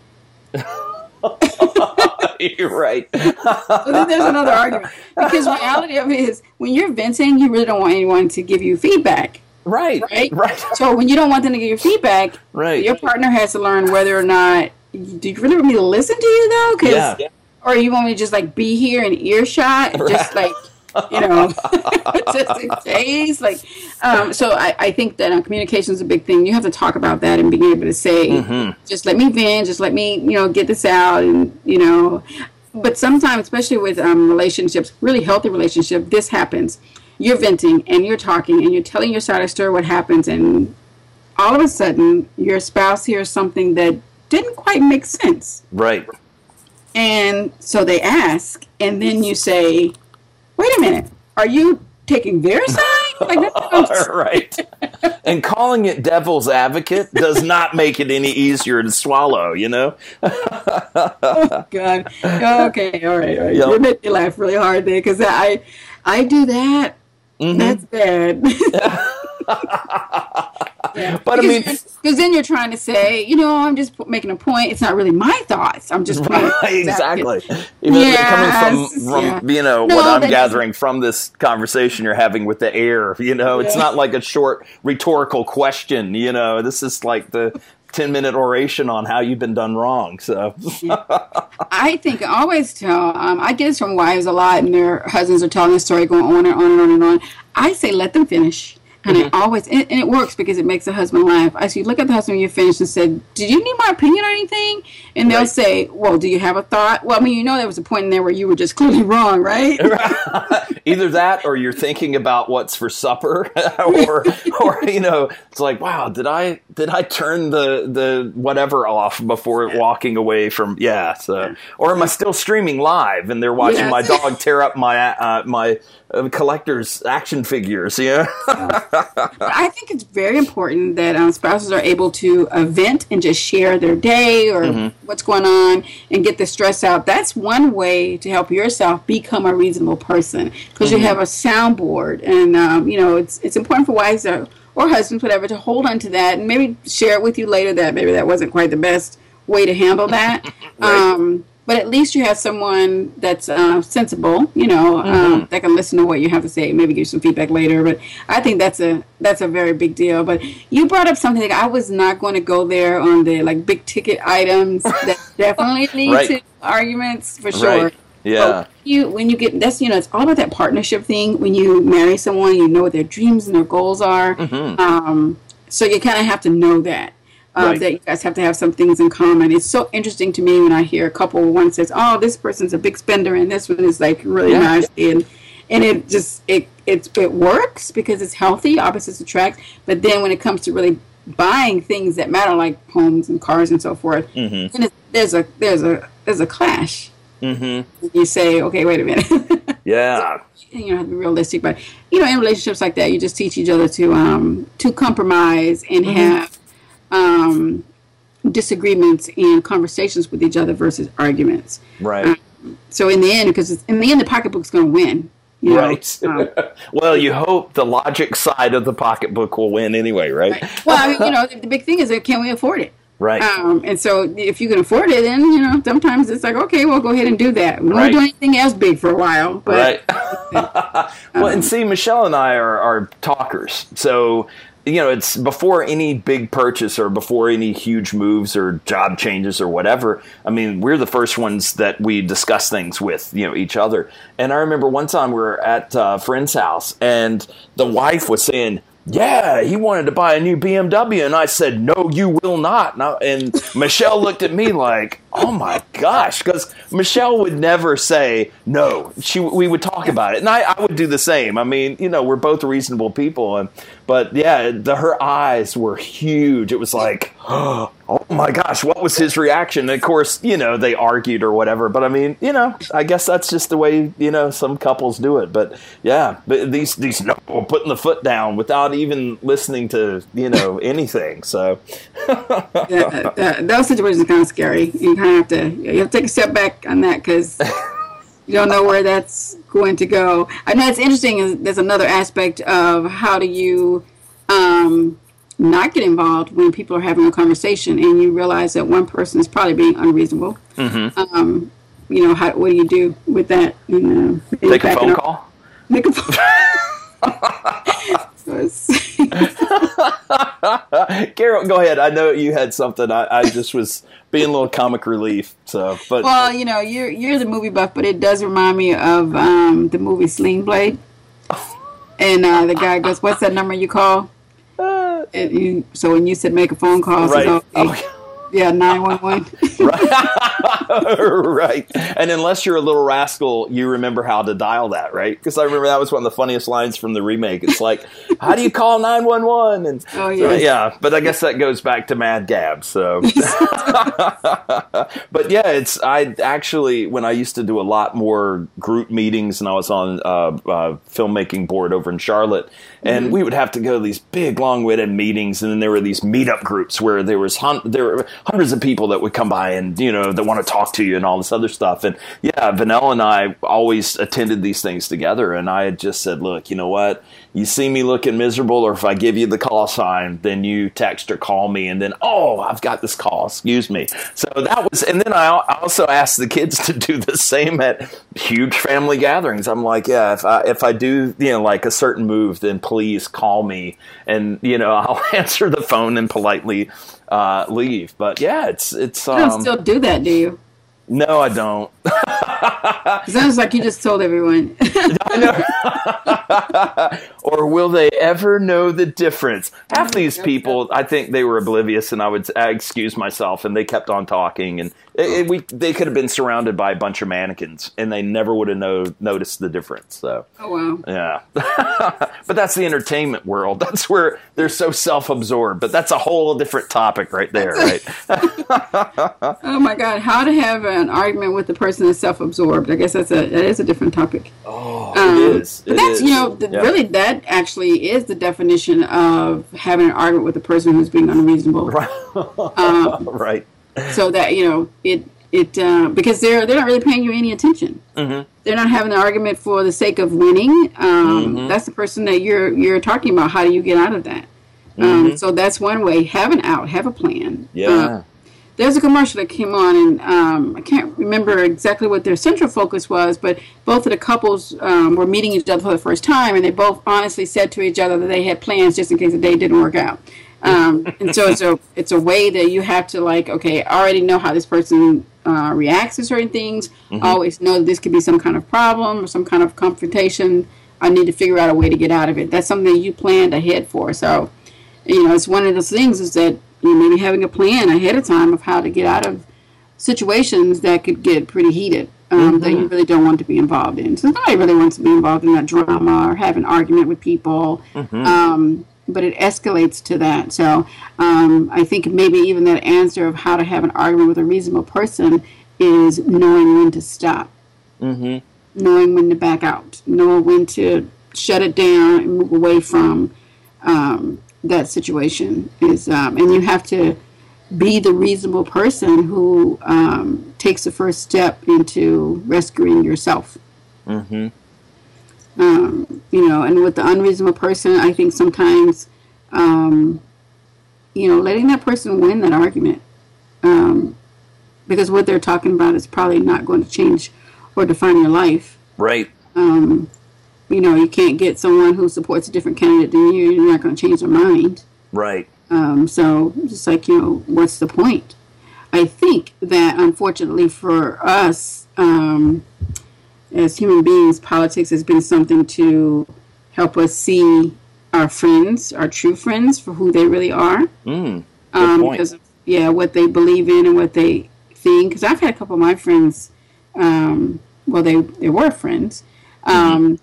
[LAUGHS] you're right. So then there's another argument because reality of it is when you're venting, you really don't want anyone to give you feedback. Right. right? Right. So when you don't want them to give you feedback, Right. your partner has to learn whether or not do you really want me to listen to you though? 'Cause- Yeah. Or you want me to just like be here in earshot, and just like you know, [LAUGHS] just in case. Like, um, so I, I think that uh, communication is a big thing. You have to talk about that and being able to say, Mm-hmm. just let me vent, just let me you know get this out, and you know. But sometimes, especially with um, relationships, really healthy relationship, this happens. You're venting and you're talking and you're telling your side of the story what happens, and all of a sudden your spouse hears something that didn't quite make sense. Right. And so they ask, and then you say, wait a minute, are you taking their [LAUGHS] side? Like, [LAUGHS] right. And calling it devil's advocate does not make it any easier to swallow, you know? [LAUGHS] oh, God. Okay, all right, all right. Yep. You made me laugh really hard there because I, I do that. Mm-hmm. That's bad. yeah. [LAUGHS] [LAUGHS] But I mean- because then you're trying to say, you know, I'm just making a point. It's not really my thoughts. I'm just playing exactly. Even Yes, coming from, from yeah. you know No, what I'm gathering from this conversation you're having with the air. You know, it's not like a short rhetorical question. You know, this is like the ten minute oration on how you've been done wrong. So [LAUGHS] I think I always tell, um, I get this from wives a lot, and their husbands are telling a story going on and on and on and on. I say, let them finish. And I always, and, and it works because it makes the husband laugh. I see, look at the husband when you finish and said, Did you need my opinion or anything? And they'll Right. say, Well, do you have a thought? Well, I mean, you know, there was a point in there where you were just clearly wrong, right? [LAUGHS] Either that, or you're thinking about what's for supper, [LAUGHS] or or you know, it's like, wow, did I did I turn the the whatever off before walking away from? Yeah, so or am I still streaming live and they're watching Yes. my dog tear up my uh, my uh, collector's action figures? Yeah, [LAUGHS] I think it's very important that um, spouses are able to uh, vent and just share their day or Mm-hmm. what's going on and get the stress out. That's one way to help yourself become a reasonable person because Mm-hmm. you have a soundboard, and um, you know it's it's important for wives or, or husbands, whatever, to hold on to that and maybe share it with you later that maybe that wasn't quite the best way to handle that. [LAUGHS] um, but at least you have someone that's uh, sensible, you know, um, that can listen to what you have to say, maybe give you some feedback later. But I think that's a that's a very big deal. But you brought up something that I was not going to go there on the like big ticket items [LAUGHS] that definitely lead Right. to arguments for sure. right. Yeah, But you when you get that's you know it's all about that partnership thing. When you marry someone, you know what their dreams and their goals are. Mm-hmm. Um, so you kind of have to know that. Uh, Right. That you guys have to have some things in common. It's so interesting to me when I hear a couple. One says, "Oh, this person's a big spender," and this one is like really Yeah. nice, and and it just it it it works because it's healthy. Opposites attract. But then when it comes to really buying things that matter, like homes and cars and so forth, Mm-hmm. there's a there's a there's a clash. mm-hmm. You say, "Okay, wait a minute." [LAUGHS] yeah, you know, have to be realistic, but you know, in relationships like that, you just teach each other to um to compromise and have um disagreements and conversations with each other versus arguments. right. So in the end, because in the end, the pocketbook's going to win. You know? Right. Um, [LAUGHS] well, you hope the logic side of the pocketbook will win anyway, right? well, I mean, you know, the, big thing is that can we afford it? Right. Um, and so if you can afford it, then you know sometimes it's like okay, well, go ahead and do that. We Right. won't do anything else big for a while, but right. [LAUGHS] [LAUGHS] well, and see, Michelle and I are, are talkers. So, you know, it's before any big purchase or before any huge moves or job changes or whatever. I mean, we're the first ones that we discuss things with, you know, each other. And I remember one time we were at a friend's house and the wife was saying, yeah, he wanted to buy a new BMW. And I said, no, you will not. And, I- and [LAUGHS] Michelle looked at me like, oh my gosh. Because Michelle would never say no. She, we would talk about it. And I, I would do the same. I mean, you know, we're both reasonable people. And, but yeah, the, her eyes were huge. It was like, [GASPS] oh my gosh, what was his reaction? And of course, you know, they argued or whatever. But I mean, you know, I guess that's just the way, you know, some couples do it. But yeah, but these, these, no, putting the foot down without even listening to, you know, anything. So, [LAUGHS] that, those situations are kind of scary. Kind of have to you have to take a step back on that because you don't know where that's going to go. I know it's interesting. Is there's another aspect of how do you um, not get involved when people are having a conversation and you realize that one person is probably being unreasonable. Mm-hmm. Um, you know, how, what do you do with that? Uh, take a phone call. Make a phone. [LAUGHS] [LAUGHS] [LAUGHS] Carol, go ahead. I know you had something. I, I just was being a little comic relief. So, but Well, you know, you're you're the movie buff, but it does remind me of um, the movie Sling Blade. And uh, the guy goes, "What's that number you call?" And you, so when you said make a phone call, right. okay, yeah, nine one one. [LAUGHS] right. right. And unless you're a little rascal, you remember how to dial that, right? Because I remember that was one of the funniest lines from the remake. It's like, how do you call 911? And Oh, yes. yeah, but I guess that goes back to Mad Gab. So, [LAUGHS] [LAUGHS] but yeah, it's, I actually, when I used to do a lot more group meetings and I was on uh, uh, filmmaking board over in Charlotte, and we would have to go to these big, long winded meetings. And then there were these meetup groups where there was, hun- there were hundreds of people that would come by and, you know, that want to talk to you and all this other stuff. And yeah, Vanilla and I always attended these things together. And I had just said, look, you know what? You see me looking miserable, or if I give you the call sign, then you text or call me, and then, oh, I've got this call, excuse me. So that was, and then I also asked the kids to do the same at huge family gatherings. I'm like, yeah, if I, if I do, you know, like a certain move, then please call me, and, you know, [LAUGHS] I'll answer the phone and politely uh, leave. But yeah, it's, it's, You don't um, still do that, do you? No, I don't. Sounds like you just told everyone. or will they ever know the difference? Oh Half these people, I think they were oblivious, and I would I uh, excuse myself, and they kept on talking, and it, it- we they could have been surrounded by a bunch of mannequins, and they never would have know, noticed the difference. So. oh wow. Yeah. [LAUGHS] but that's the entertainment world. That's where they're so self absorbed. But that's a whole different topic right there, right? [LAUGHS] [LAUGHS] Oh my God, how to have an argument with the person that's self-absorbed? I guess that's a that is a different topic. Oh, Um, it is. But It that's is. you know the, Yeah. really that actually is the definition of having an argument with a person who's being unreasonable. right. [LAUGHS] [LAUGHS] Right. So that you know it it uh, because they're they're not really paying you any attention. Mm-hmm. They're not having an argument for the sake of winning. Um, That's the person that you're you're talking about. How do you get out of that? Um, so that's one way. Have an out. Have a plan. Yeah. Uh, there's a commercial that came on, and um, I can't remember exactly what their central focus was, but both of the couples um, were meeting each other for the first time, and they both honestly said to each other that they had plans just in case the date didn't work out. Um, and so it's a it's a way that you have to like, okay, I already know how this person uh, reacts to certain things. I always know that this could be some kind of problem or some kind of confrontation. I need to figure out a way to get out of it. That's something that you planned ahead for. So you know, it's one of those things is that you know, maybe having a plan ahead of time of how to get out of situations that could get pretty heated um, that you really don't want to be involved in. So nobody really wants to be involved in that drama or have an argument with people. Um, but it escalates to that. So um, I think maybe even that answer of how to have an argument with a reasonable person is knowing when to stop, mm-hmm. knowing when to back out, knowing when to shut it down and move away from um, that situation. Is um, and you have to be the reasonable person who um, takes the first step into rescuing yourself. Um, you know, and with the unreasonable person, I think sometimes, um, you know, letting that person win that argument, um, because what they're talking about is probably not going to change or define your life. Right. You know, you can't get someone who supports a different candidate than you. You're not going to change their mind. Right. Um, so just like you know, what's the point? I think that unfortunately for us um, as human beings, politics has been something to help us see our friends, our true friends, for who they really are. Mm. Um, point. because yeah, what they believe in and what they think. Because I've had a couple of my friends. Um, well, they they were friends, um,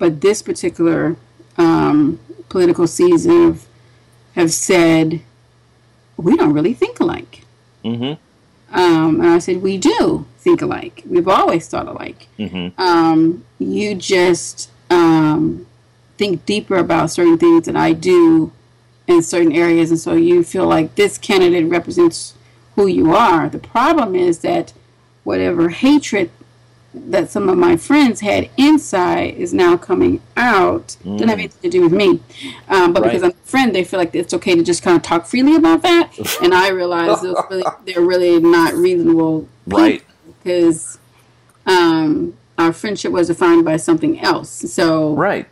but this particular um, political season have, have said we don't really think alike. Mhm. Um, and I said we do think alike. We've always thought alike. Um, you just um, think deeper about certain things that I do in certain areas, and so you feel like this candidate represents who you are. The problem is that whatever hatred that some of my friends had inside is now coming out. Doesn't have anything to do with me, um, but because I'm a friend, they feel like it's okay to just kind of talk freely about that. [LAUGHS] and I realize really, they're really not reasonable, Right. Because um, our friendship was defined by something else. So Right.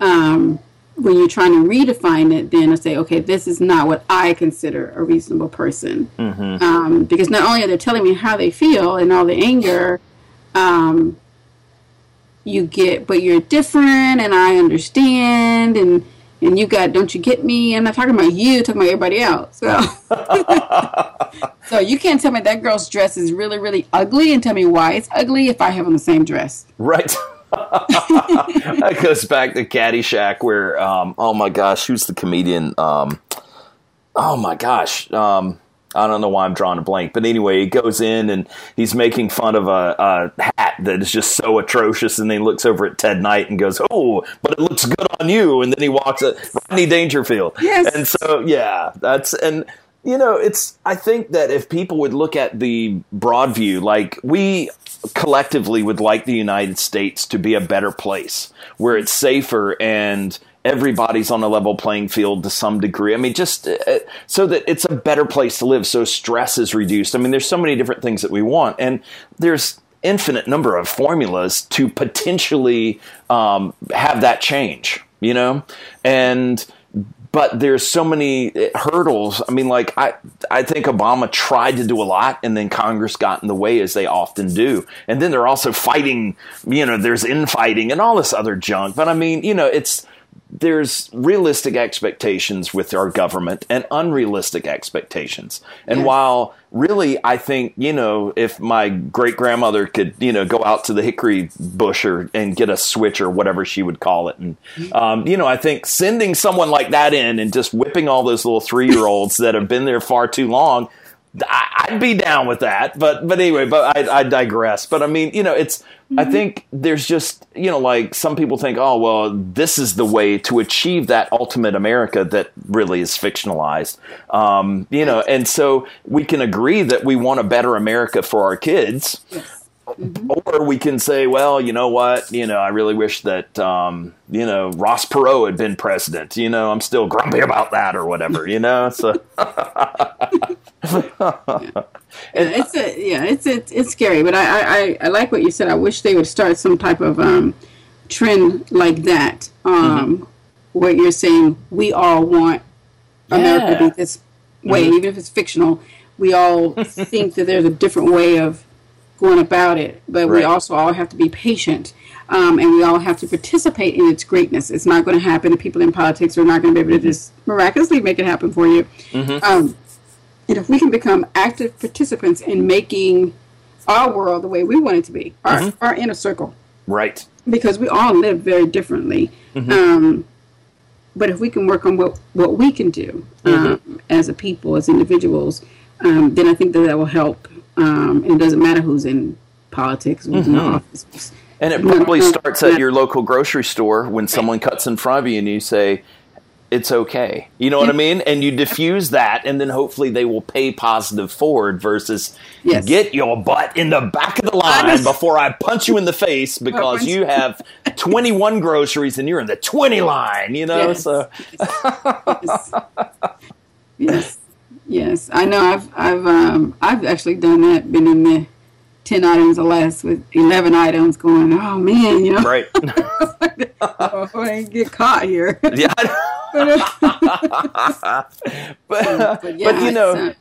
um, when you're trying to redefine it, then I say, okay, this is not what I consider a reasonable person. Um, because not only are they telling me how they feel and all the anger, um, you get, but you're different, and I understand, and and you got, don't you get me? I'm not talking about you, I'm talking about everybody else. So, [LAUGHS] so you can't tell me that girl's dress is really, really ugly, and tell me why it's ugly if I have on the same dress. Right. [LAUGHS] that goes back to Caddyshack, where um, oh my gosh, who's the comedian? Um, oh my gosh, um, I don't know why I'm drawing a blank, but anyway, he goes in and he's making fun of a, a hat that is just so atrocious, and then he looks over at Ted Knight and goes, "Oh, but it looks good on you," and then he walks at Rodney Dangerfield. Yes. and so yeah, that's and you know, it's I think that if people would look at the broad view, like we collectively would like the United States to be a better place where it's safer and everybody's on a level playing field to some degree. I mean, just uh, so that it's a better place to live, so stress is reduced. I mean, there's so many different things that we want, and there's infinite number of formulas to potentially um, have that change. You know, and but there's so many eh, hurdles. I mean, like I, I think Obama tried to do a lot, and then Congress got in the way, as they often do. And then they're also fighting. You know, there's infighting and all this other junk. But I mean, you know, it's there's realistic expectations with our government and unrealistic expectations. And Yes. while really, I think, you know, if my great grandmother could, you know, go out to the hickory bush or, and get a switch or whatever she would call it. And, um, you know, I think sending someone like that in and just whipping all those little three year olds that have been there far too long, I- I'd be down with that, but but anyway, but I, I digress. But I mean, you know, it's I think there's just you know like some people think, oh well, this is the way to achieve that ultimate America that really is fictionalized, um, you know, and so we can agree that we want a better America for our kids. Or we can say, well, you know what? You know, I really wish that, um, you know, Ross Perot had been president. You know, I'm still grumpy about that or whatever, you know? So, [LAUGHS] it's a yeah, it's it, it's scary, but I, I I- I like what you said. I wish they would start some type of um, trend like that. Um, Where you're saying we all want America to be this way, even if it's fictional. We all think that there's a different way of going about it, but we also all have to be patient. Um, and we all have to participate in its greatness. It's not going to happen. The people in politics are not going to be able to just miraculously make it happen for you. Um, and if we can become active participants in making our world the way we want it to be, our, our inner circle, right. because we all live very differently. Um, but if we can work on what, what we can do um, as a people, as individuals, um, then I think that that will help. Um, and it doesn't matter who's in politics, who's in office. And it probably starts at your local grocery store when someone cuts in front of you and you say, it's okay. You know what I mean? And you diffuse that, and then hopefully they will pay positive forward versus Yes. get your butt in the back of the line before I punch you in the face [LAUGHS] because you have 21 groceries and you're in the 20 line, you know? Yes. So, yes. yes, [LAUGHS] yes. I know. I've I've um I've actually done that. Been in the ten items or less with eleven items. Going, oh man, you know, right. [LAUGHS] oh, I ain't get caught here. [LAUGHS] yeah. [LAUGHS] but, but, yeah, you know, uh,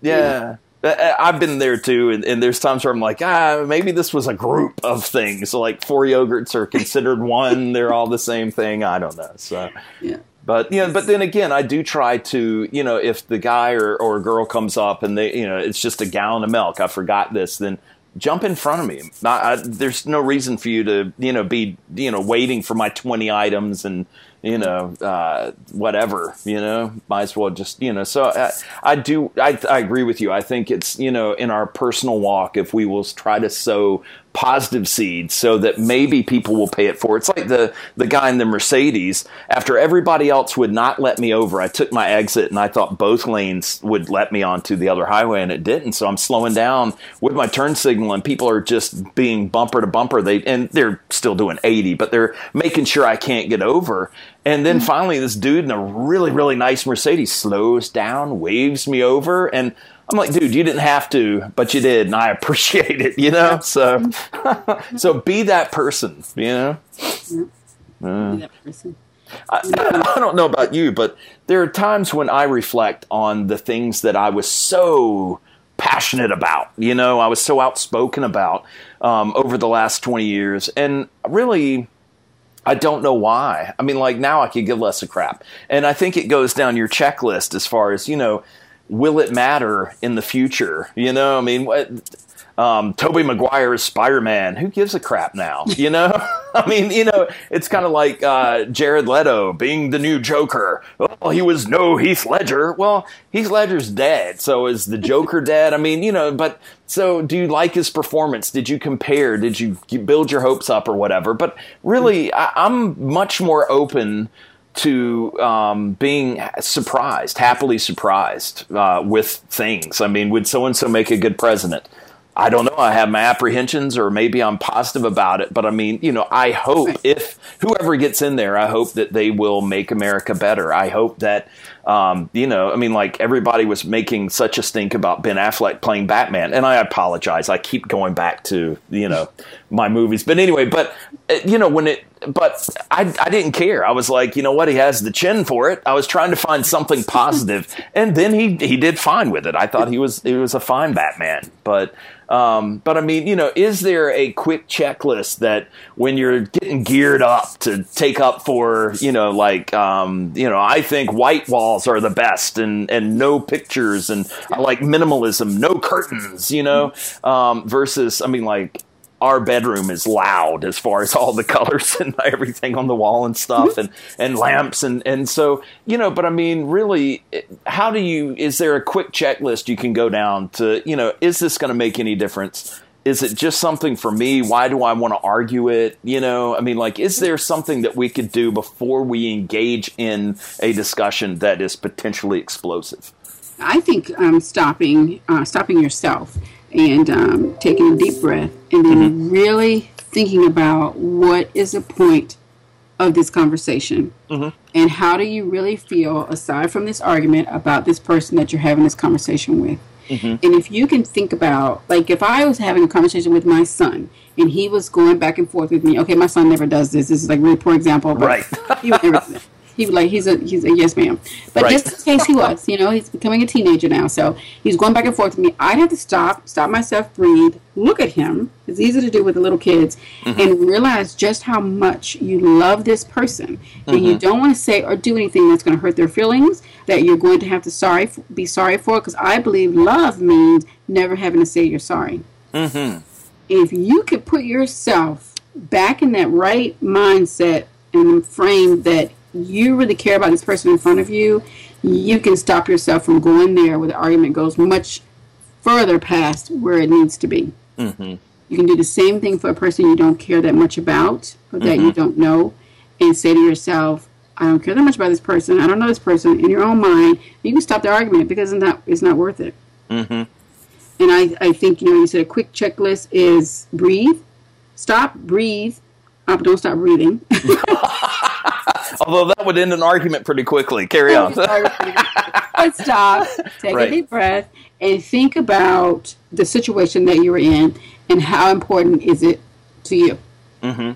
Yeah. I- I've been there too, and, and there's times where I'm like, ah, maybe this was a group of things. So like four yogurts are considered one; they're all the same thing. I don't know. So, yeah. But you know, but then again, I do try to, you know, if the guy or, or girl comes up and they, you know, it's just a gallon of milk, I forgot this, then jump in front of me. Not, I, there's no reason for you to, you know, be, you know, waiting for my 20 items and, you know, uh, whatever, you know, might as well just, you know, so I, I do, I, I agree with you. I think it's, you know, in our personal walk, if we will try to sow positive seeds so that maybe people will pay it forward. It's like the, the guy in the Mercedes, after everybody else would not let me over, I took my exit and I thought both lanes would let me onto the other highway and it didn't. So I'm slowing down with my turn signal and people are just being bumper to bumper. They, and they're still doing 80, but they're making sure I can't get over. And then mm-hmm. finally, this dude in a really, really nice Mercedes slows down, waves me over, and I'm like, dude, you didn't have to, but you did, and I [LAUGHS] appreciate it, you know. So, [LAUGHS] so be that person, you know. Be that person. I, [CLEARS THROAT] I don't know about you, but there are times when I reflect on the things that I was so passionate about. You know, I was so outspoken about um, over the last 20 years, and really. I don't know why. I mean, like now I could give less a crap. And I think it goes down your checklist as far as, you know, will it matter in the future? You know, I mean, what, um, Tobey Maguire is Spider Man. Who gives a crap now? [LAUGHS] You know, [LAUGHS] I mean, you know, it's kind of like uh, Jared Leto being the new Joker. Well, he was no Heath Ledger. Well, Heath Ledger's dead, so is the Joker [LAUGHS] dead? I mean, you know, but so do you like his performance? Did you compare? Did you build your hopes up or whatever? But really, I, I'm much more open to um, being surprised, happily surprised uh, with things. I mean, would so and so make a good president? I don't know. I have my apprehensions, or maybe I'm positive about it. But I mean, you know, I hope if whoever gets in there, I hope that they will make America better. I hope that, um, you know, I mean, like everybody was making such a stink about Ben Affleck playing Batman, and I apologize. I keep going back to you know my movies, but anyway, but uh, you know when it but I, I didn't care. I was like, you know what? He has the chin for it. I was trying to find something [LAUGHS] positive, and then he he did fine with it. I thought he was he was a fine Batman, but um, but I mean, you know, is there a quick checklist that when you're getting geared up to take up for, you know, like, um, you know, I think white walls are the best and, and no pictures and I like minimalism, no curtains, you know, um, versus, I mean, like, our bedroom is loud as far as all the colors and [LAUGHS] everything on the wall and stuff and, and lamps and, and so you know but i mean really how do you is there a quick checklist you can go down to you know is this going to make any difference? Is it just something for me? Why do i want to argue it? You know i mean like is there something that we could do before we engage in a discussion that is potentially explosive? I think um, stopping uh, stopping yourself and um, taking a deep breath and then mm-hmm. really thinking about what is the point of this conversation mm-hmm. and how do you really feel aside from this argument about this person that you're having this conversation with? Mm-hmm. And if you can think about like if i was having a conversation with my son and he was going back and forth with me okay my son never does this. This is like really poor example but Right. [LAUGHS] he would never he would like he's a he's a yes ma'am. But Right. just in case he was you know he's becoming a teenager now so he's going back and forth with me. I'd have to stop stop myself breathe look at him. It's easy to do with the little kids mm-hmm. and realize just how much you love this person. And you mm-hmm. don't want to say or do anything that's going to hurt their feelings that you're going to have to sorry be sorry for because i believe love means never having to say you're sorry. Mm-hmm. If you could put yourself back in that right mindset and frame that you really care about this person in front of you, you can stop yourself from going there where the argument goes much further past where it needs to be. Mm-hmm. You can do the same thing for a person you don't care that much about or that you don't know and say to yourself, I don't care that much about this person. I don't know this person. In your own mind, you can stop the argument because it's not, it's not worth it. Mm-hmm. And I, I think, you know, you said a quick checklist is breathe, stop, breathe, uh, don't stop breathing. [LAUGHS] [LAUGHS] although that would end an argument pretty quickly carry on [LAUGHS] but stop, take Right. a deep breath, and think about the situation that you were in and how important is it to you. mm-hmm.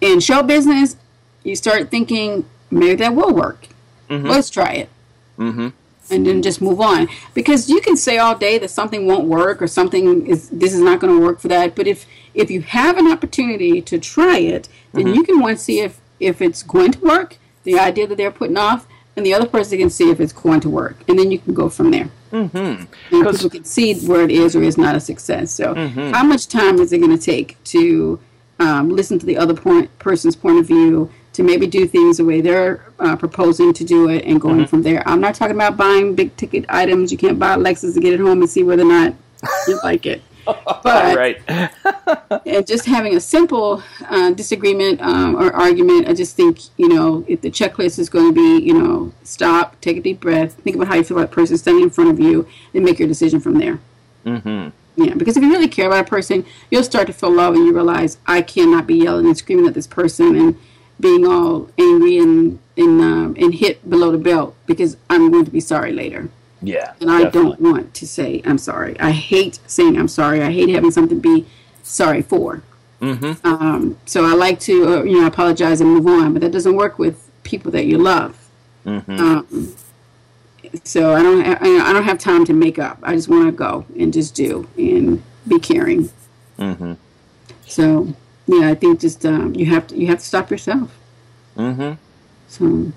In show business, you start thinking maybe that will work. Let's try it. Mm-hmm. And then just move on because you can say all day that something won't work or something is this is not going to work for that. But if if you have an opportunity to try it, then you can want to see if if it's going to work, the idea that they're putting off, and the other person can see if it's going to work, and then you can go from there. Mm-hmm. And people can see where it is or is not a success. So, how much time is it going to take to um, listen to the other point, person's point of view, to maybe do things the way they're uh, proposing to do it, and going from there? I'm not talking about buying big ticket items. You can't buy a Lexus to get it home and see whether or not you like it. But right [LAUGHS] and just having a simple uh, disagreement um, or argument, I just think you know if the checklist is going to be you know stop, take a deep breath, think about how you feel about the person standing in front of you, and make your decision from there. Mm-hmm. Yeah, because if you really care about a person, you'll start to feel love, and you realize I cannot be yelling and screaming at this person and being all angry and and um, and hit below the belt because I'm going to be sorry later yeah and I definitely. don't want to say I'm sorry. I hate saying I'm sorry. I hate having something to be sorry for. Mm-hmm. Um, so I like to, uh, you know, apologize and move on, but that doesn't work with people that you love. Um, so I don't, ha- I I don't have time to make up. I just want to go and just do and be caring. Mm-hmm. So yeah, I think just um, you have to you have to stop yourself. Mm-hmm. So,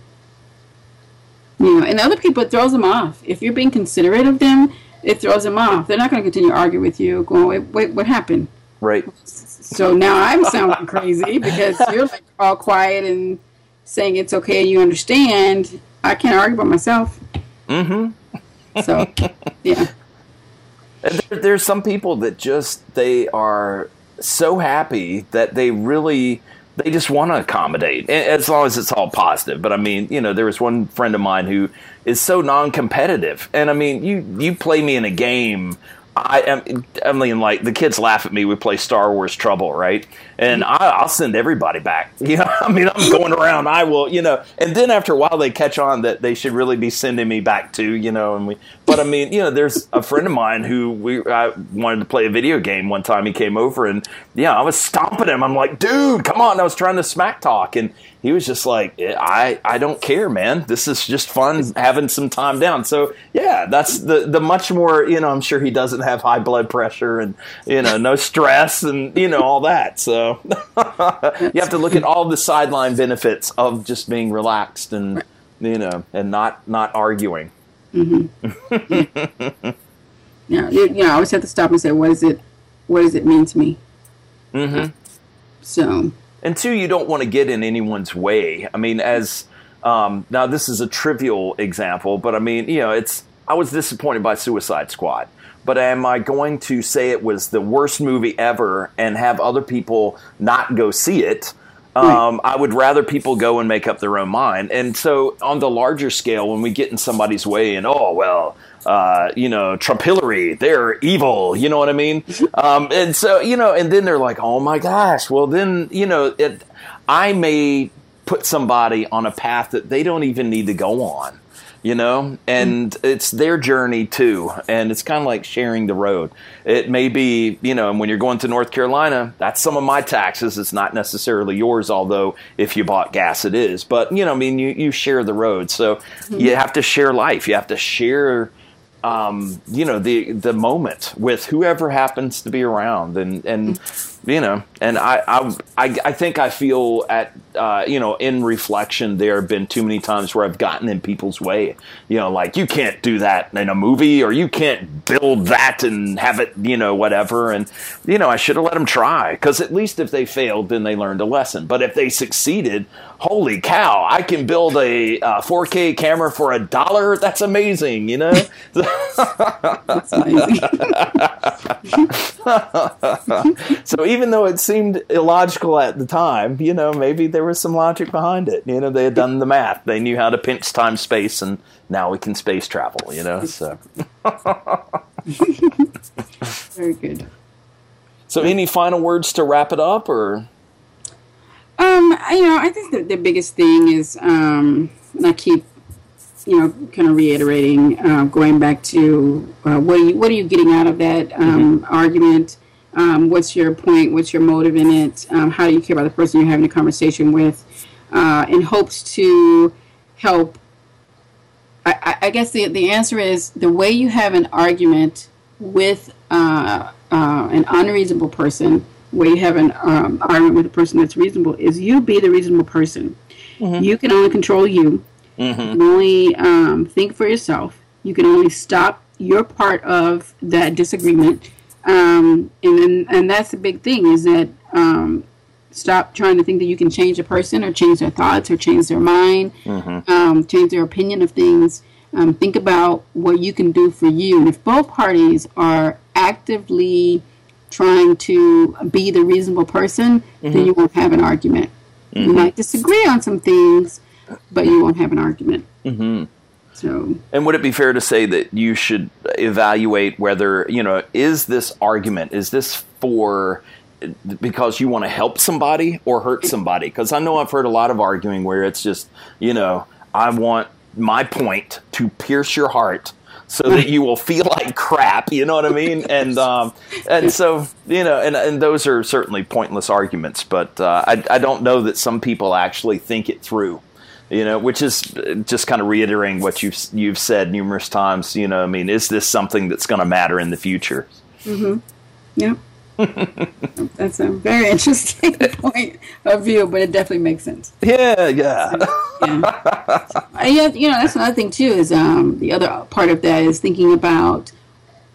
you know, and other people, it throws them off. If you're being considerate of them, it throws them off. They're not going to continue to argue with you, going, wait, wait, what happened? right So now I'm sounding crazy because you're like all quiet and saying it's okay you understand. I can't argue by myself. Mm-hmm. So, yeah. There, there's some people that just they are so happy that they really they just want to accommodate as long as it's all positive. But i mean you know there was one friend of mine who is so non-competitive. And i mean you you play me in a game I am. I mean, like the kids laugh at me. We play Star Wars Trouble, right? And I, I'll send everybody back. [LAUGHS] You know, I mean, I'm going around. I will, you know. And then after a while, they catch on that they should really be sending me back too. You know, and we. But I mean, you know, there's a friend of mine who we I wanted to play a video game one time. He came over and yeah, I was stomping him. I'm like, dude, come on! I was trying to smack talk, and he was just like, I I don't care, man. This is just fun having some time down. So yeah, that's the the much more. You know, I'm sure he doesn't have high blood pressure and you know no stress and you know all that. So [LAUGHS] you have to look at all the sideline benefits of just being relaxed and you know and not not arguing. [LAUGHS] Yeah, you, you know, I always have to stop and say, what is it? What does it mean to me? Mm-hmm. So and two, you don't want to get in anyone's way. I mean, as um, now this is a trivial example, but I mean, you know, it's I was disappointed by Suicide Squad. But am I going to say it was the worst movie ever and have other people not go see it? Um, I would rather people go and make up their own mind. And so, on the larger scale, when we get in somebody's way and, oh, well, uh, you know, Trump Hillary, they're evil, you know what I mean? [LAUGHS] Um, and so, you know, and then they're like, oh my gosh, well, then, you know, it, I may put somebody on a path that they don't even need to go on you know? And mm. it's their journey too. And it's kind of like sharing the road. It may be you know and when you're going to north carolina that's some of my taxes. It's not necessarily yours although if you bought gas it is. But you know i mean you, you share the road. So mm-hmm. you have to share life. You have to share um, you know the the moment with whoever happens to be around. And and mm. You know and I I I, I think I feel at uh, you know in reflection there have been too many times where I've gotten in people's way. You know like you can't do that in a movie or you can't build that and have it you know whatever. And you know I should have let them try because at least if they failed then they learned a lesson. But if they succeeded holy cow I can build a uh, 4K camera for a dollar? That's amazing you know? That's amazing. [LAUGHS] so even though it seemed illogical at the time, you know, maybe there was some logic behind it. You know, they had done the math. They knew how to pinch time space and now we can space travel, you know. So [LAUGHS] Very good. So any final words to wrap it up or Um, I- you know, I think the, the biggest thing is, um, and I keep, you know, kind of reiterating, uh, going back to uh, what are you what are you getting out of that um, argument? Um, what's your point? What's your motive in it? Um, how do you care about the person you're having a conversation with? Uh, in hopes to help. I, I- guess the the answer is the way you have an argument with uh, uh, an unreasonable person, where you have an um, argument with a person that's reasonable, is you be the reasonable person. You can only control you. You can only um, think for yourself. You can only stop your part of that disagreement. Um, and then, and that's the big thing is that um, stop trying to think that you can change a person or change their thoughts or change their mind, um, change their opinion of things. Um, think about what you can do for you. And if both parties are actively trying to be the reasonable person, then you won't have an argument. You might disagree on some things, but you won't have an argument. So, And would it be fair to say that you should evaluate whether, you know, is this argument, is this for because you want to help somebody or hurt somebody? Because I know I've heard a lot of arguing where it's just, you know, I want my point to pierce your heart so [LAUGHS] that you will feel like crap. You know what I mean? And um, and so you know, and and those are certainly pointless arguments. But uh, I I don't know that some people actually think it through. You know, which is uh, just kind of reiterating what you've you've said numerous times. You know, I mean, is this something that's going to matter in the future? Mm-hmm. yeah. [LAUGHS] That's a very interesting [LAUGHS] point of view, but it definitely makes sense. Yeah, yeah, Yeah. [LAUGHS] Uh, I you know, that's another thing too. Is um, the other part of that is thinking about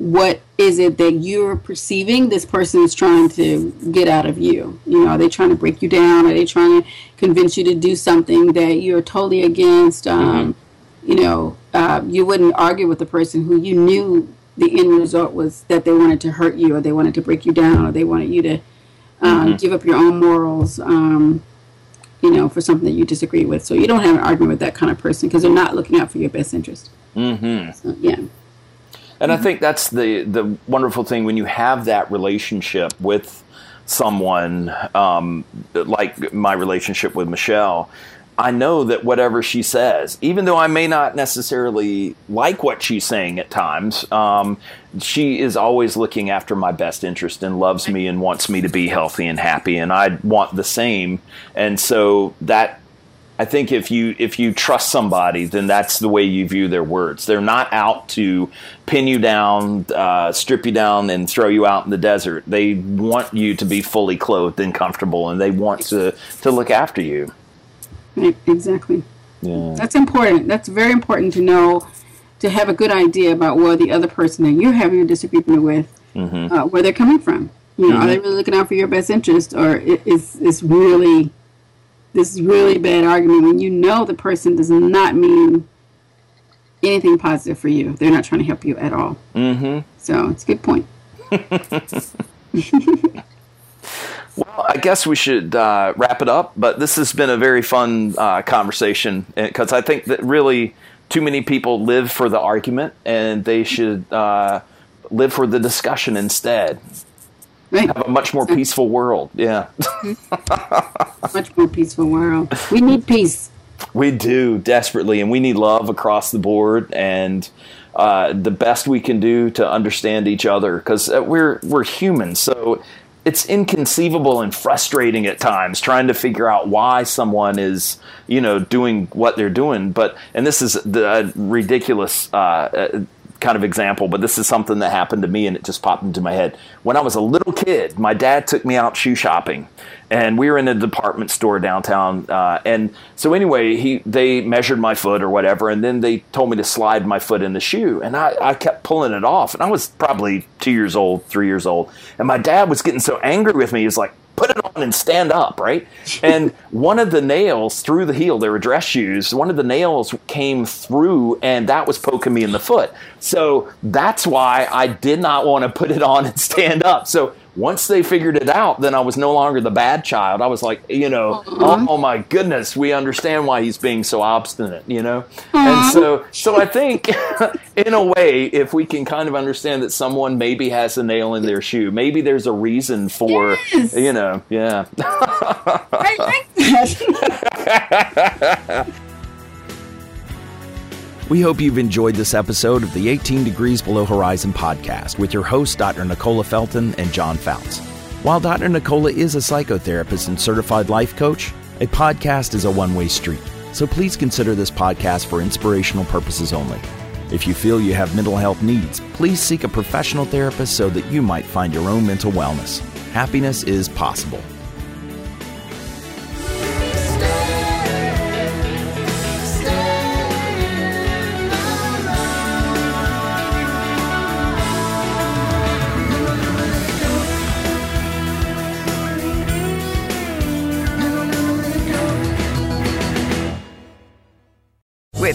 what is it that you're perceiving this person is trying to get out of you. You know, are they trying to break you down? Are they trying to convince you to do something that you're totally against? Um, You know, uh, you wouldn't argue with the person who you knew the end result was that they wanted to hurt you, or they wanted to break you down, or they wanted you to uh, give up your own morals. Um, you know, for something that you disagree with. So you don't have an argument with that kind of person because they're not looking out for your best interest. Mm-hmm. So, yeah. And I think that's the the wonderful thing when you have that relationship with someone, um, like my relationship with Michelle. I know that whatever she says, even though I may not necessarily like what she's saying at times, um, she is always looking after my best interest and loves me and wants me to be healthy and happy, and I want the same. And so that I think if you if you trust somebody, then that's the way you view their words. They're not out to pin you down, uh, strip you down, and throw you out in the desert. They want you to be fully clothed and comfortable, and they want to to look after you. Right, exactly. Yeah. That's important. That's very important to know, to have a good idea about where the other person that you're having a disagreement with, Mm-hmm. uh, where they're coming from. You know, are they really looking out for your best interest, or is is really this is really bad argument when you know the person does not mean anything positive for you. They're not trying to help you at all. Mm-hmm. So it's a good point. [LAUGHS] [LAUGHS] Well, I guess we should uh, wrap it up. But this has been a very fun uh, conversation because I think that really too many people live for the argument, and they should uh, live for the discussion instead. Right. Have a much more peaceful world. Yeah. [LAUGHS] Much more peaceful world. We need peace. We do desperately, and we need love across the board, and uh, the best we can do to understand each other because we're we're humans. So it's inconceivable and frustrating at times trying to figure out why someone is you know doing what they're doing. But and this is the uh, ridiculous. Uh, uh, kind of example, but this is something that happened to me and it just popped into my head. When I was a little kid, my dad took me out shoe shopping and we were in a department store downtown. Uh, and so anyway, he they measured my foot or whatever, and then they told me to slide my foot in the shoe, and I, I kept pulling it off, and I was probably two years old, three years old, and my dad was getting so angry with me. He was like, "Put it on and stand up, right?" and one of the nails through the heel, they were dress shoes. One of the nails came through, and that was poking me in the foot. So that's why I did not want to put it on and stand up. So once they figured it out, then I was no longer the bad child. I was like, you know, oh, oh my goodness, we understand why he's being so obstinate, you know? And so so I think [LAUGHS] in a way, if we can kind of understand that someone maybe has a nail in their shoe, maybe there's a reason for Yes. you know, yeah. I like that. We hope you've enjoyed this episode of the 18 Degrees Below Horizon podcast with your hosts, Dr. Nicola Felton and John Foutz. While Dr. Nicola is a psychotherapist and certified life coach, a podcast is a one way street. So please consider this podcast for inspirational purposes only. If you feel you have mental health needs, please seek a professional therapist so that you might find your own mental wellness. Happiness is possible.